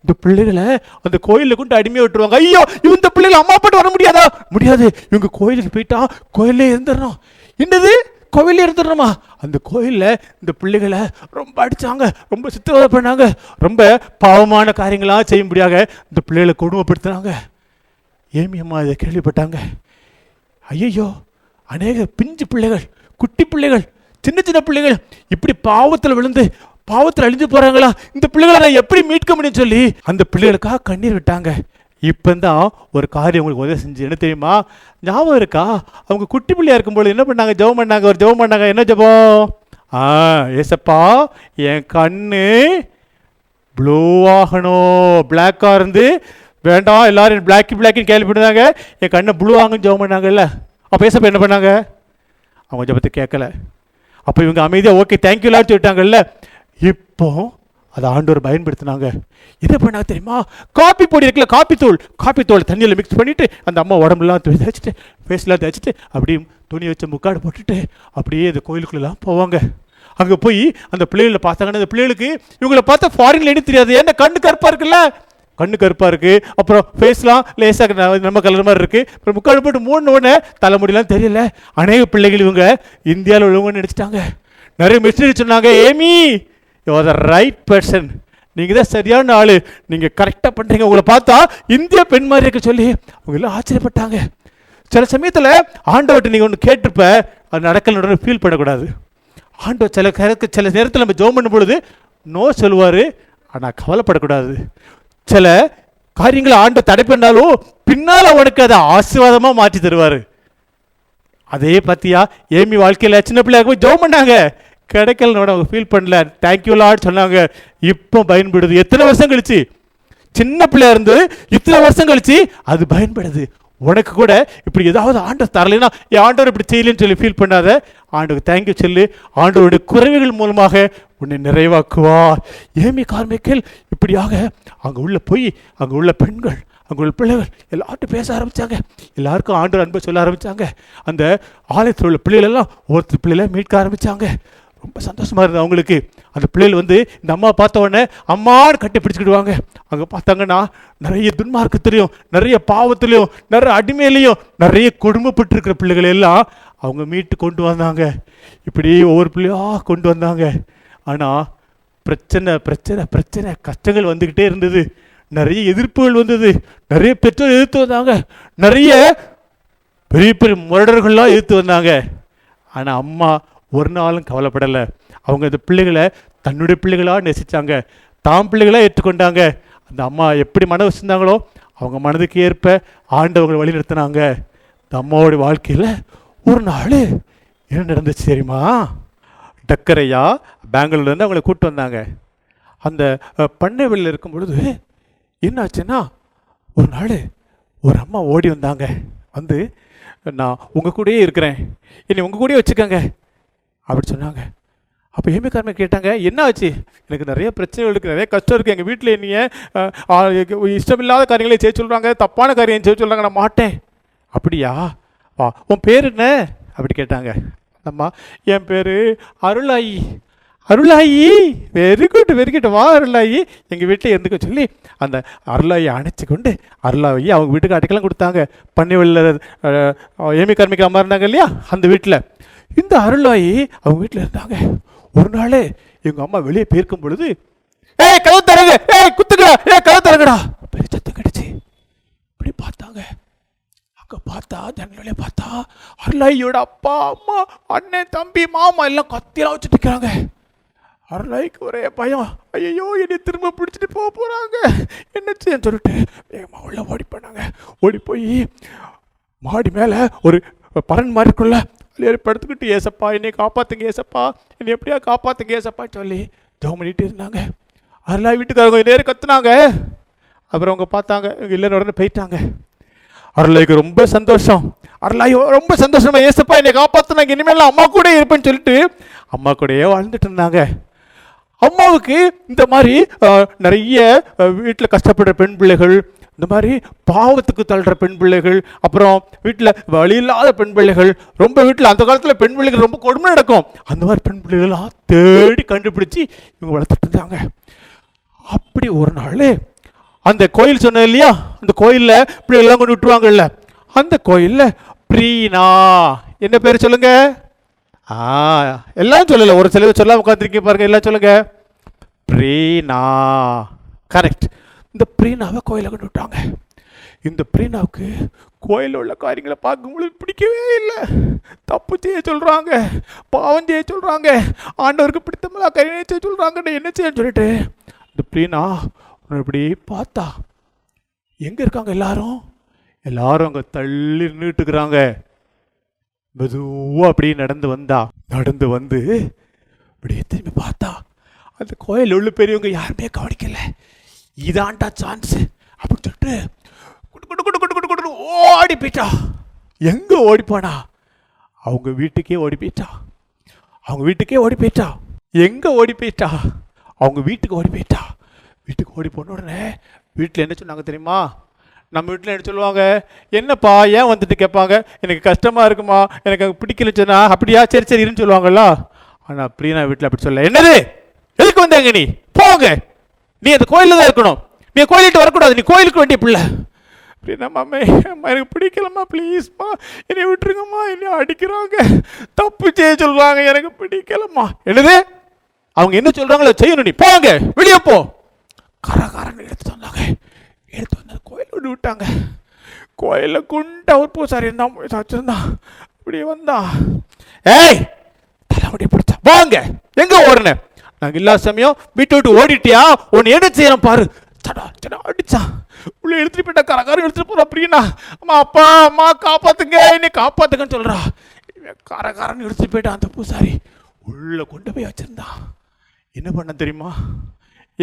இந்த பிள்ளைகளை அந்த கோயிலில் கொண்டு அடிமையை விட்டுருவாங்க. ஐயோ இந்த பிள்ளைகள் அம்மா அப்பாட்டு வர முடியாதா? முடியாது. இவங்க கோயிலுக்கு போயிட்டா கோயிலே இருந்துடணும். என்னது? கோவிலே இருந்துடணுமா? அந்த கோயிலில் இந்த பிள்ளைகளை ரொம்ப அடிச்சாங்க. ரொம்ப சித்திரவதை பண்ணாங்க. ரொம்ப பாவமான காரியங்களாக செய்யும்படியாக இந்த பிள்ளைகளை கொடுமைப்படுத்துனாங்க. ஏமி அம்மா இதை கேள்விப்பட்டாங்க. ஐயையோ அநேக பிஞ்சு பிள்ளைகள் குட்டி பிள்ளைகள் சின்ன சின்ன பிள்ளைகள் இப்படி பாவத்தில் விழுந்து பாவத்தில் அழிஞ்சு போகிறாங்களா இந்த பிள்ளைகளை நான் எப்படி மீட்க முடியும் சொல்லி அந்த பிள்ளைகளுக்காக கண்ணீர் விட்டாங்க. இப்போ தான் ஒரு காரியம் உங்களுக்கு உதவி செஞ்சு என்ன தெரியுமா? ஞாபகம் இருக்கா? அவங்க குட்டி பிள்ளையாக இருக்கும்போது என்ன பண்ணாங்க? ஜெபம் பண்ணாங்க ஒரு ஜெபம் பண்ணாங்க. என்ன ஜெபம்? ஆ ஏசப்பா என் கண்ணு ப்ளூ ஆகணும். பிளாக்காக இருந்து வேண்டாம் எல்லாரும் பிளாக்கி பிளாக்கின்னு கேள்விப்பட்டாங்க என் கண்ணை ப்ளூ ஆகுன்னு ஜெபம் பண்ணாங்கல்ல? அப்போ ஏசப்பா என்ன பண்ணாங்க? அவங்க ஜெபத்தை கேட்கல. அப்போ இவங்க அமைதியாக ஓகே தேங்க்யூலான்னு சொல்லிட்டாங்கல்ல? இப்போ அதை ஆண்டவர் பயன்படுத்தினாங்க. இதை பண்ணாங்க தெரியுமா? காப்பி பொடி இருக்குல்ல காப்பி தூள். காப்பி தூள் தண்ணியில் மிக்ஸ் பண்ணிவிட்டு அந்த அம்மா உடம்புலாம் தேய்ச்சிட்டு ஃபேஸ்லாம் தேய்ச்சிட்டு அப்படியே துணி வச்சு முக்காடு போட்டுட்டு அப்படியே இந்த கோயிலுக்குள்ளெல்லாம் போவாங்க. அங்கே போய் அந்த பிள்ளைகளை பார்த்தாங்கன்னா அந்த பிள்ளைகளுக்கு இவங்கள பார்த்தா ஃபாரின்ல லேடி தெரியாது. ஏன்னா கண்ணு கருப்பாக இருக்குல்ல? கண்ணு கருப்பாக இருக்குது அப்புறம் ஃபேஸ்லாம் லேசாக நம்ம கலர் மாதிரி இருக்குது அப்புறம் முக்கால் போட்டு மூணு உடனே தலைமுடியெலாம் தெரியல. அநேக பிள்ளைகள் இவங்க இந்தியாவில் உள்ளவங்கன்னு நினச்சிட்டாங்க. நிறைய மிஸ்டரி சொன்னாங்க. Amy you the right person நீங்கள் தான் சரியான ஆள். நீங்கள் கரெக்டாக பண்ணுறீங்க உங்களை பார்த்தா இந்திய பெண் மாதிரி இருக்க சொல்லி அவங்க எல்லாம் ஆச்சரியப்பட்டாங்க. சில சமயத்தில் ஆண்டவர்கிட்ட நீங்கள் ஒன்று கேட்டிருப்ப அது நடக்கலன்னு ஃபீல் பண்ணக்கூடாது. ஆண்டவர் சில கருக்கு சில நேரத்தில் நம்ம ஜோம் பண்ணும் பொழுது நோ சொல்லுவார். ஆனால் கவலைப்படக்கூடாது. சில காரியங்களை ஆண்டு தடை பண்ணாலும் பின்னால் அவனுக்கு அதை ஆசீர்வாதமாக மாற்றி தருவார். அதே பார்த்தியா ஏமி வாழ்க்கையில் சின்ன பிள்ளையாக போய் ஜோம் பண்ணாங்க கிடைக்கலனோட அவங்க ஃபீல் பண்ணல. தேங்க்யூ லாட் சொன்னாங்க. இப்போ பயன்படுது. எத்தனை வருஷம் கழிச்சு? சின்ன பிள்ளையா இருந்து இத்தனை வருஷம் கழிச்சு அது பயன்படுது. உனக்கு கூட இப்படி ஏதாவது ஆண்டவர் தரலைன்னா என் ஆண்டவர் இப்படி செய்யலன்னு சொல்லி ஃபீல் பண்ணாத. ஆண்டுக்கு தேங்க்யூ சொல்லு. ஆண்டவருடைய குறைவுகள் மூலமாக உன்னை நிறைவாக்குவார். ஏமி கார்மிக்கல் இப்படியாக அங்கே உள்ள போய் அங்கே உள்ள பெண்கள் அங்கே உள்ள பிள்ளைகள் எல்லார்ட்டும் பேச ஆரம்பித்தாங்க எல்லாருக்கும் ஆண்டவர் அன்பை சொல்ல ஆரம்பித்தாங்க அந்த ஆலயத்தில் உள்ள பிள்ளைகளெல்லாம் ஒருத்தர் பிள்ளைகளை மீட்க ஆரம்பித்தாங்க ரொம்ப சந்தோஷமாக இருந்தது அவங்களுக்கு. அந்த பிள்ளைகள் வந்து இந்த அம்மா பார்த்த உடனே அம்மான்னு கட்டி பிடிச்சிக்கிடுவாங்க. அங்கே பார்த்தாங்கன்னா நிறைய துன்மார்க்கத்திலையும் நிறைய பாவத்திலையும் நிறைய அடிமையிலையும் நிறைய கொடுமைப்பட்டிருக்கிற பிள்ளைகள் எல்லாம் அவங்க மீட்டு கொண்டு வந்தாங்க. இப்படி ஒவ்வொரு பிள்ளையாக கொண்டு வந்தாங்க. ஆனால் பிரச்சனை பிரச்சனை பிரச்சனை கஷ்டங்கள் வந்துக்கிட்டே இருந்தது. நிறைய எதிர்ப்புகள் வந்தது. நிறைய பெற்றோர் எதிர்த்து வந்தாங்க. நிறைய பெரிய பெரிய முரடர்கள்லாம் எதிர்த்து வந்தாங்க. ஆனால் அம்மா ஒரு நாளும் கவலைப்படலை. அவங்க அந்த பிள்ளைகளை தன்னுடைய பிள்ளைகளாக நேசித்தாங்க தாம் பிள்ளைகளாக ஏற்றுக்கொண்டாங்க. அந்த அம்மா எப்படி மனம் வச்சுருந்தாங்களோ அவங்க மனதுக்கு ஏற்ப ஆண்டவங்களை வழிநிறுத்தினாங்க இந்த அம்மாவோடைய வாழ்க்கையில் ஒரு நாள் என்ன நடந்துச்சு தெரியுமா? டக்கரையா பெங்களூர்லேருந்து அவங்கள கூப்பிட்டு வந்தாங்க. அந்த பண்ணை வெளியில் இருக்கும் பொழுது என்னாச்சுன்னா ஒரு நாள் ஒரு அம்மா ஓடி வந்தாங்க. வந்து நான் உங்கள் கூடயே இருக்கிறேன். என்னை உங்கள் கூடயே வச்சுக்கோங்க. அப்படி சொன்னாங்க. அப்போ ஏமிக்காரங்க கேட்டாங்க என்ன ஆச்சு? எனக்கு நிறைய பிரச்சனைகள் இருக்குது நிறைய கஷ்டம் இருக்குது எங்கள் வீட்டில் என்னைய இஷ்டமில்லாத காரியங்களை செய்ய சொல்கிறாங்க தப்பான காரியம் செய்ய சொல்கிறாங்க நான் மாட்டேன். அப்படியா? வா உன் பேர் என்ன? அப்படி கேட்டாங்க. அம்மா என் பேர் Arulayi. Arulayi? Very good very good வா அருளாயி. எங்கள் வீட்டில் இருந்துக்க சொல்லி அந்த அருளாயை அணைச்சி கொண்டு அருளாயி அவங்க வீட்டுக்கு கொடுத்தாங்க. பண்ணி வெளில ஏமி கர்மிக்க அம்மா இருந்தாங்க இல்லையா அந்த வீட்டில் இந்த அருளாயி அவங்க வீட்டில் இருந்தாங்க. ஒரு நாள் எங்கள் அம்மா வெளியே போயிருக்கும் பொழுது ஏய் கதவு தரங்க ஏய் குத்துக்கடா ஏய் கதவு தரங்கடா பெரிய சத்தம் கிடைச்சி இப்படி பார்த்தாங்க. அங்கே பார்த்தா ஜன்னலே பார்த்தா அருளாயியோட அப்பா அம்மா அண்ணன் தம்பி மாமா எல்லாம் கத்தியெல்லாம் வச்சுட்டு இருக்கிறாங்க அருளாய்க்கு ஒரே பயம். ஐயோ என்னை திரும்ப பிடிச்சிட்டு போக போகிறாங்க என்னச்சுன்னு சொல்லிட்டு. வேகமாக உள்ள ஓடி போனாங்க. ஓடி போய் மாடி மேலே ஒரு பரன் மாதிரி இருக்குல்ல அதில் ஏறி படுத்துக்கிட்டு ஏசப்பா என்னை காப்பாற்றுங்க ஏசப்பா. என்னை எப்படியா காப்பாற்றுங்க ஏசப்பா சொல்லி ஜெபம் பண்ணிட்டு இருந்தாங்க. அருளாய் வீட்டுக்காரங்க நேரம் கத்துனாங்க. அப்புறம் அவங்க பார்த்தாங்க இவங்க இல்லைன்னு உடனே போயிட்டாங்க. அருளாய்க்கு ரொம்ப சந்தோஷம். அருளாய் ரொம்ப சந்தோஷமா ஏசப்பா என்னை காப்பாற்றினாங்க இனிமேல் அம்மா கூட இருப்பேன்னு சொல்லிட்டு அம்மா கூடயே வாழ்ந்துட்டு இருந்தாங்க. அம்மாவுக்கு இந்த மாதிரி நிறைய வீட்டில் கஷ்டப்படுற பெண் பிள்ளைகள் இந்த மாதிரி பாவத்துக்கு தள்ளுற பெண் பிள்ளைகள் அப்புறம் வீட்டில் வழி இல்லாத பெண் பிள்ளைகள் ரொம்ப வீட்டில் அந்த காலத்தில் பெண் பிள்ளைகள் ரொம்ப கொடுமை நடக்கும். அந்த மாதிரி பெண் பிள்ளைகளாக தேடி கண்டுபிடிச்சி இவங்க வளர்த்துட்டு இருந்தாங்க அப்படி ஒரு நாள் அந்த கோயில் சொன்னேன் இல்லையா? அந்த கோயிலில் பிள்ளைகள்லாம் கொண்டு விட்டுருவாங்கல்ல. அந்த கோயிலில் ப்ரீனா. என்ன பேர் சொல்லுங்க? ஆ எல்லாம் சொல்லலை. ஒரு சிலர் சொல்லாமல் உட்காந்துருக்கீங்க பாருங்க எல்லாம் சொல்லுங்க. ப்ரீனா. கரெக்ட் இந்த ப்ரீனாவை கோயிலை கொண்டு விட்டாங்க இந்த ப்ரீனாவுக்கு கோயிலில் உள்ள காரியங்களை பார்க்கும்பொழுது பிடிக்கவே இல்லை. தப்பு செய்ய சொல்கிறாங்க பாவம் செய்ய சொல்கிறாங்க ஆண்டவருக்கு பிடித்தமெல்லாம் காரியம் செய்ய சொல்கிறாங்கன்னு என்ன செய்ய சொல்லிட்டு இந்த ப்ரீனா உன்னை இப்படி பார்த்தா எங்கே இருக்காங்க எல்லாரும்? எல்லாரும் அங்கே தள்ளி நின்றுட்டுக்கிறாங்க மெதுவாக அப்படியே நடந்து வந்தா நடந்து வந்து அப்படியே திரும்பி பார்த்தா அந்த கோயில் உள்ள பெரியவங்க யாருமே கவனிக்கலை. இதான்டா சான்ஸ் அப்படின்னு சொல்லிட்டு குடு குடு குடு குடு குடு குடு ஓடி போயிட்டா. எங்கே ஓடி போனா? அவங்க வீட்டுக்கே ஓடி போயிட்டா. அவங்க வீட்டுக்கே ஓடி போயிட்டா. எங்கே ஓடி போயிட்டா? அவங்க வீட்டுக்கு ஓடி போயிட்டா. வீட்டுக்கு ஓடி போன உடனே வீட்டில் என்ன சொன்னாங்க தெரியுமா? நம்ம வீட்டில் என்ன சொல்லுவாங்க? என்னப்பா ஏன் வந்துட்டு கேட்பாங்க எனக்கு கஷ்டமாக இருக்குமா? எனக்கு அங்கே பிடிக்கலன்னு அப்படியா? சரி சரி இருன்னு சொல்லுவாங்கல்ல? ஆனால் பிரியனா வீட்டில் அப்படி சொல்ல என்னது? எதுக்கு வந்தாங்க நீ? போங்க. நீ அந்த கோயிலில் தான் இருக்கணும். நீ கோயிலிட்டு வரக்கூடாது. நீ கோயிலுக்கு வேண்டிய பிள்ளை. அப்படின்னா மாமே அம்மா எனக்கு பிடிக்கலம்மா ப்ளீஸ்மா என்னை விட்டுருங்கம்மா. என்னை அடிக்கிறாங்க. தப்பு செய்ய சொல்கிறாங்க எனக்கு பிடிக்கலம்மா. என்னது? அவங்க என்ன சொல்கிறாங்களோ செய்யணும் நீ. போங்க. வெளியே போ. கரகாரன் எடுத்து வந்தாங்க. எடுத்து வந்து கோயில் விட்டு விட்டாங்க. கோயிலில் குண்டா ஒரு பூசாரி இருந்தான் போய் வச்சிருந்தான் இப்படியே வந்தான். ஏய் தலைமுடி பிடிச்சா. வாங்க. எங்கே ஓடுனேன் நாங்கள் இல்லாத சமயம் வீட்டை விட்டு ஓடிட்டியா? உன்னை என்ன செய்யறோம் பாரு. சடா சடா அடிச்சான் உள்ளே எடுத்துட்டு போயிட்டா கரகாரம் எடுத்துட்டு போறா அப்படின்னா அம்மா அப்பா அம்மா காப்பாத்துங்க. என்னை காப்பாத்துங்கன்னு சொல்றா. கரகாரன்னு எடுத்துட்டு போயிட்டான் அந்த பூசாரி. உள்ளே கொண்டு போய் வச்சிருந்தா. என்ன பண்ண தெரியுமா?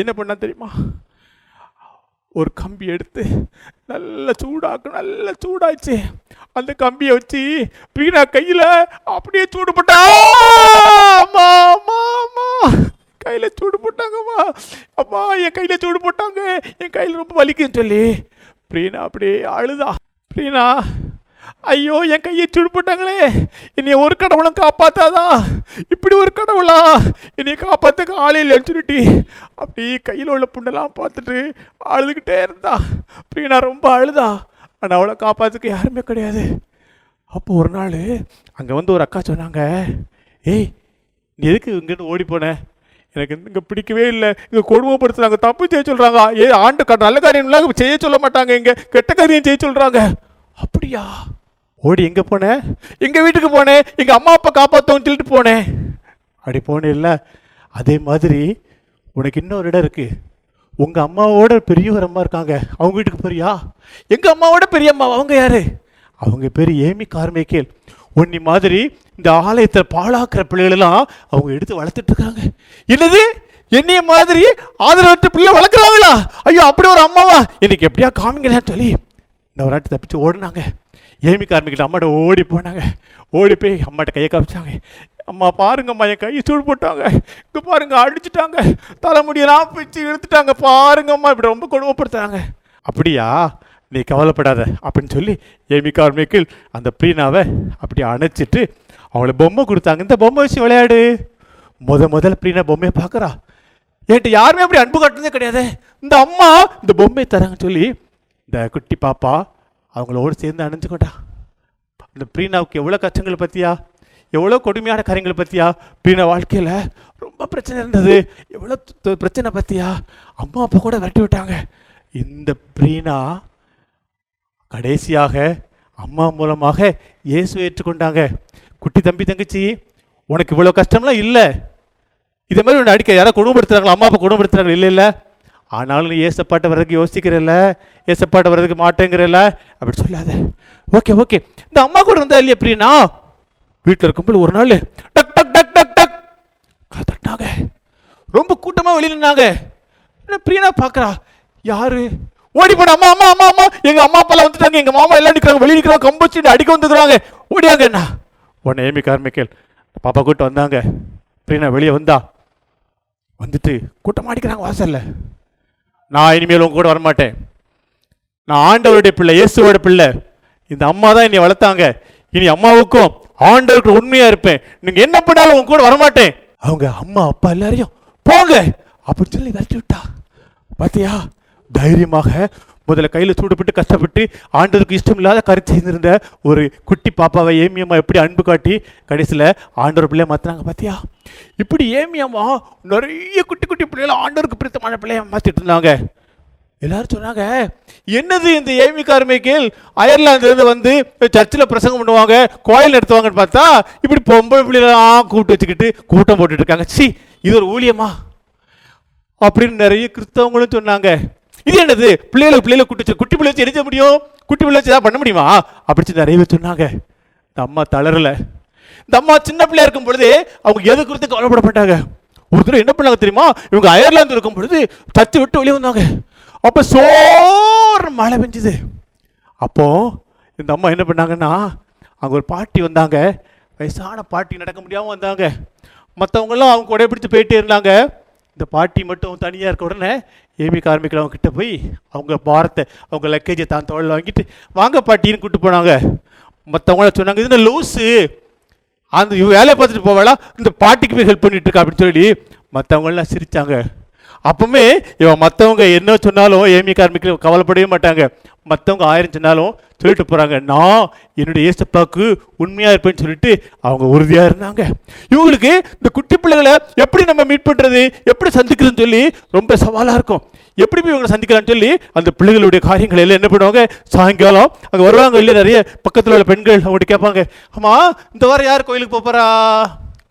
என்ன பண்ண தெரியுமா? ஒரு கம்பி எடுத்து நல்ல சூடாக்கு நல்ல சூடாச்சு அந்த கம்பியை வச்சு பிரீனா கையில் அப்படியே சூடு கையில் சூடு போட்டாங்கம்மா. அம்மா என் கையில் சூடு போட்டாங்க. என் கையில் ரொம்ப வலிக்குன்னு சொல்லி. பிரீனா அப்படியே அழுதா. பிரீனா ஐயோ என் கையை சூடு போட்டாங்களே. என்னை ஒரு கடவுளும் காப்பாத்தாதா? இப்படி ஒரு கடவுளா? என்னை காப்பாத்துக்க ஆளே இல்லைன்னு சொல்லிட்டு அப்படி கையில் உள்ள புண்ணெல்லாம் பார்த்துட்டு அழுதுகிட்டே இருந்தா. பிரீனா ரொம்ப அழுதா. ஆனால் அவளை காப்பாத்துக்க யாருமே கிடையாது. அப்போ ஒரு நாள் அங்கே வந்து ஒரு அக்கா சொன்னாங்க ஏய் நீ எதுக்கு இங்கேருந்து ஓடி போனேன் எனக்கு இங்கே பிடிக்கவே இல்லை. இங்கே கொடுமைப்படுத்துறாங்க. தப்பு செய்ய சொல்கிறாங்க ஏ ஆண்டு க- நல்ல காரியம்லாம் செய்ய சொல்ல மாட்டாங்க இங்கே. கெட்ட காரியம் செய்ய சொல்கிறாங்க அப்படியா? ஓடி எங்கே போனேன் எங்கள் வீட்டுக்கு போனேன் எங்கள் அம்மா அப்பா காப்பாற்றோன்னு சொல்லிட்டு போனேன் அப்படி போனேன் இல்லை. அதே மாதிரி உனக்கு இன்னொரு இடம் இருக்குது உங்கள் அம்மாவோட பெரியவர் அம்மா இருக்காங்க. அவங்க வீட்டுக்கு போறியா? எங்கள் அம்மாவோட பெரிய அம்மா அவங்க யார்? அவங்க பேர் ஏமி கார்மேக்கேல் உன்னி மாதிரி இந்த ஆலயத்தை பாழாக்குற பிள்ளைகளெல்லாம் அவங்க எடுத்து வளர்த்துட்டு இருக்காங்க என்னது? என்னைய மாதிரி ஆதரவற்ற பிள்ளை வளர்க்குறாங்களா? ஐயோ அப்படி ஒரு அம்மாவா? எனக்கு எப்படியா காமிங்களேன்னு சொல்லி இந்த ஒரு நாட்டு தப்பிச்சு ஓடினாங்க. ஏமி கார்மிக்கிட்ட அம்மாட்ட ஓடி போனாங்க. ஓடி போய் அம்மாட்ட கையை காமிச்சாங்க. அம்மா பாருங்கம்மா என் கையை சூடு போட்டாங்க. இங்கே பாருங்க அடிச்சுட்டாங்க. தலைமுடியெல்லாம் பிச்சு இழுத்துட்டாங்க. பாருங்கம்மா இப்படி ரொம்ப கொடுமைப்படுத்துறாங்க. அப்படியா? நீ கவலைப்படாத அப்படின்னு சொல்லி ஏமி கார்மிக்கில் அந்த ப்ரீனாவை அப்படி அணைச்சிட்டு அவளை பொம்மை கொடுத்தாங்க. இந்த பொம்மை வச்சு விளையாடு. முத முதல்ல ப்ரீனா பொம்மையை பார்க்குறா. என்கிட்ட யாருமே அப்படி அன்பு காட்டுறதே கிடையாது. இந்த அம்மா இந்த பொம்மையை தராங்கன்னு சொல்லி இந்த குட்டி பாப்பா அவங்களோடு சேர்ந்து அணைஞ்சுக்கோட்டா. இந்த ப்ரீனாவுக்கு எவ்வளோ கஷ்டங்கள் பற்றியா எவ்வளோ கொடுமையான காரியங்களை பற்றியா ப்ரீனா வாழ்க்கையில் ரொம்ப பிரச்சனை இருந்தது. எவ்வளோ பிரச்சனை பற்றியா அம்மா அப்பா கூட விரட்டி விட்டாங்க. இந்த ப்ரீனா கடைசியாக அம்மா மூலமாக இயேசு ஏற்றுக்கொண்டாங்க. குட்டி தம்பி தங்கச்சி உனக்கு இவ்வளோ கஷ்டம்லாம் இல்லை. இதே மாதிரி உன்னை அடிக்க யாராவது குடும்பப்படுத்துறாங்களா அம்மா அப்பா குடும்பப்படுத்துறாங்களா இல்லை இல்லை. ஆனாலும் நீ ஏசப்பாட்ட வர்றதுக்கு யோசிக்கிறல்ல ஏசப்பாட்ட வர்றதுக்கு மாட்டேங்கிறல்ல அப்படி சொல்லாத. Okay okay. இந்த அம்மா கூட இருந்தா இல்லையா எப்படின்னா வீட்டில் இருக்கும்போது ஒரு நாள் டக் டக் டக் டக் டக். கதவு ரொம்ப கூட்டமாக வெளியில் நின்னாங்க. பிரியனா பார்க்கறா யாரு? ஓடி போட அம்மா அம்மா அம்மா அம்மா. எங்க அம்மா அப்பாலாம் வந்துட்டாங்க. எங்க மாமா எல்லாம் நிற்கிறாங்க வெளியே நிற்கிறாங்க கம்பச்சு அடிக்க வந்துக்கிறாங்க. ஓடியாங்க என்ன உடனே ஏமி கார்மிக்கேல். பாப்பா கூட்டு வந்தாங்க. பிரியனா வெளியே வந்தா. வந்துட்டு கூட்டம் அடிக்கிறாங்க வாசல்ல. நான் இனிமேல் உங்க கூட வரமாட்டேன். நான் ஆண்டவருடைய பிள்ளை இயேசுவோட பிள்ளை. இந்த அம்மா தான் என்னை வளர்த்தாங்க. இனி அம்மாவுக்கும் ஆண்டவருக்கு உண்மையா இருப்பேன். நீங்க என்ன பண்ணாலும் உங்க கூட வரமாட்டேன். அவங்க அம்மா அப்பா எல்லாரையும் போங்க. அப்படின்னு சொல்லி விரட்டி விட்டா. பாத்தியா? தைரியமாக முதல்ல கையில் சூடுபட்டு கஷ்டப்பட்டு ஆண்டவருக்கு இஷ்டம் இல்லாத கருத்து செய்திருந்த ஒரு குட்டி பாப்பாவை ஏமியம்மா எப்படி அன்பு காட்டி கடைசியில் ஆண்டவர் பிள்ளைய மாற்றினாங்க பார்த்தியா இப்படி ஏமியம்மா நிறைய குட்டி குட்டி பிள்ளைகளை ஆண்டவருக்கு பிடித்தமான பிள்ளைய மாற்றிட்டு இருந்தாங்க. எல்லாரும் சொன்னாங்க என்னது இந்த ஏமி கார்மிக்கேல் அயர்லாந்துலேருந்து வந்து சர்ச்சில் பிரசங்கம் பண்ணுவாங்க கோயில் நடத்துவாங்கன்னு பார்த்தா இப்படி பொம்பளை பிள்ளைலாம் கூப்பிட்டு வச்சுக்கிட்டு கூட்டம் போட்டுட்டு இருக்காங்க. சி இது ஒரு ஊழியமா? அப்படின்னு நிறைய கிறிஸ்தவங்களும் சொன்னாங்க. இது என்னது? பிள்ளைகளுக்கு பிள்ளைகளை குட்டி குட்டி பிள்ளை வச்சு என்ன முடியும்? குட்டி பிள்ளை வச்சு ஏதாவது பண்ண முடியுமா? அப்படி சொல்லி நிறைய பேர் சொன்னாங்க. இந்த அம்மா தளரல. இந்த அம்மா சின்ன பிள்ளையா இருக்கும் பொழுது அவங்க எது குறித்து கவலைப்படப்பட்டாங்க? ஒரு தடவை என்ன பண்ணாங்க தெரியுமா? இவங்க அயர்லாந்து இருக்கும் பொழுது தச்சு விட்டு வெளியே வந்தாங்க. அப்போ சோர் மழை பெஞ்சுது. அப்போ இந்த அம்மா என்ன பண்ணாங்கன்னா அங்கே ஒரு பாட்டி வந்தாங்க. வயசான பாட்டி நடக்க முடியாமல் வந்தாங்க. மற்றவங்களாம் அவங்க கூட பிடிச்சி போயிட்டே இருந்தாங்க. இந்த பாட்டி மட்டும் தனியாக இருக்க உடனே ஏமி கார்மிக்கில் அவங்க போய் அவங்க பாரத்தை அவங்க லக்கேஜை தான் தோளில் வாங்கிட்டு வாங்க பாட்டின்னு கூப்பிட்டு போனாங்க. மற்றவங்கள சொன்னாங்க இது என்ன லூஸு அந்த வேலையை பார்த்துட்டு போவாளா? இந்த பாட்டிக்கு போய் ஹெல்ப் பண்ணிட்டு இருக்கா? அப்படின்னு சொல்லி மற்றவங்களாம் சிரிச்சாங்க. அப்பவுமே இவன் மற்றவங்க என்ன சொன்னாலும் ஏமி கார்மிக்கில் கவலைப்படவே மாட்டாங்க. மற்றவங்க ஆயிரம் சொன்னாலும் சொல்லிட்டு போகிறாங்க நான் என்னுடைய ஏசப்பாக்கு உண்மையாக இருப்பேன்னு சொல்லிட்டு அவங்க உறுதியாக இருந்தாங்க. இவங்களுக்கு இந்த குட்டி பிள்ளைகளை எப்படி நம்ம மீட் பண்ணுறது எப்படி சந்திக்கிறதுன்னு சொல்லி ரொம்ப சவாலாக இருக்கும். எப்படி போய் இவங்களை சந்திக்கலாம்னு சொல்லி அந்த பிள்ளைகளுடைய காரியங்கள் எல்லாம் என்ன பண்ணுவாங்க? சாயங்காலம் அங்கே வருவாங்க இல்லை நிறைய? பக்கத்தில் உள்ள பெண்கள் அவங்கள்ட்ட கேட்பாங்க. அம்மா இந்த வாரம் யார் கோயிலுக்கு போகிறா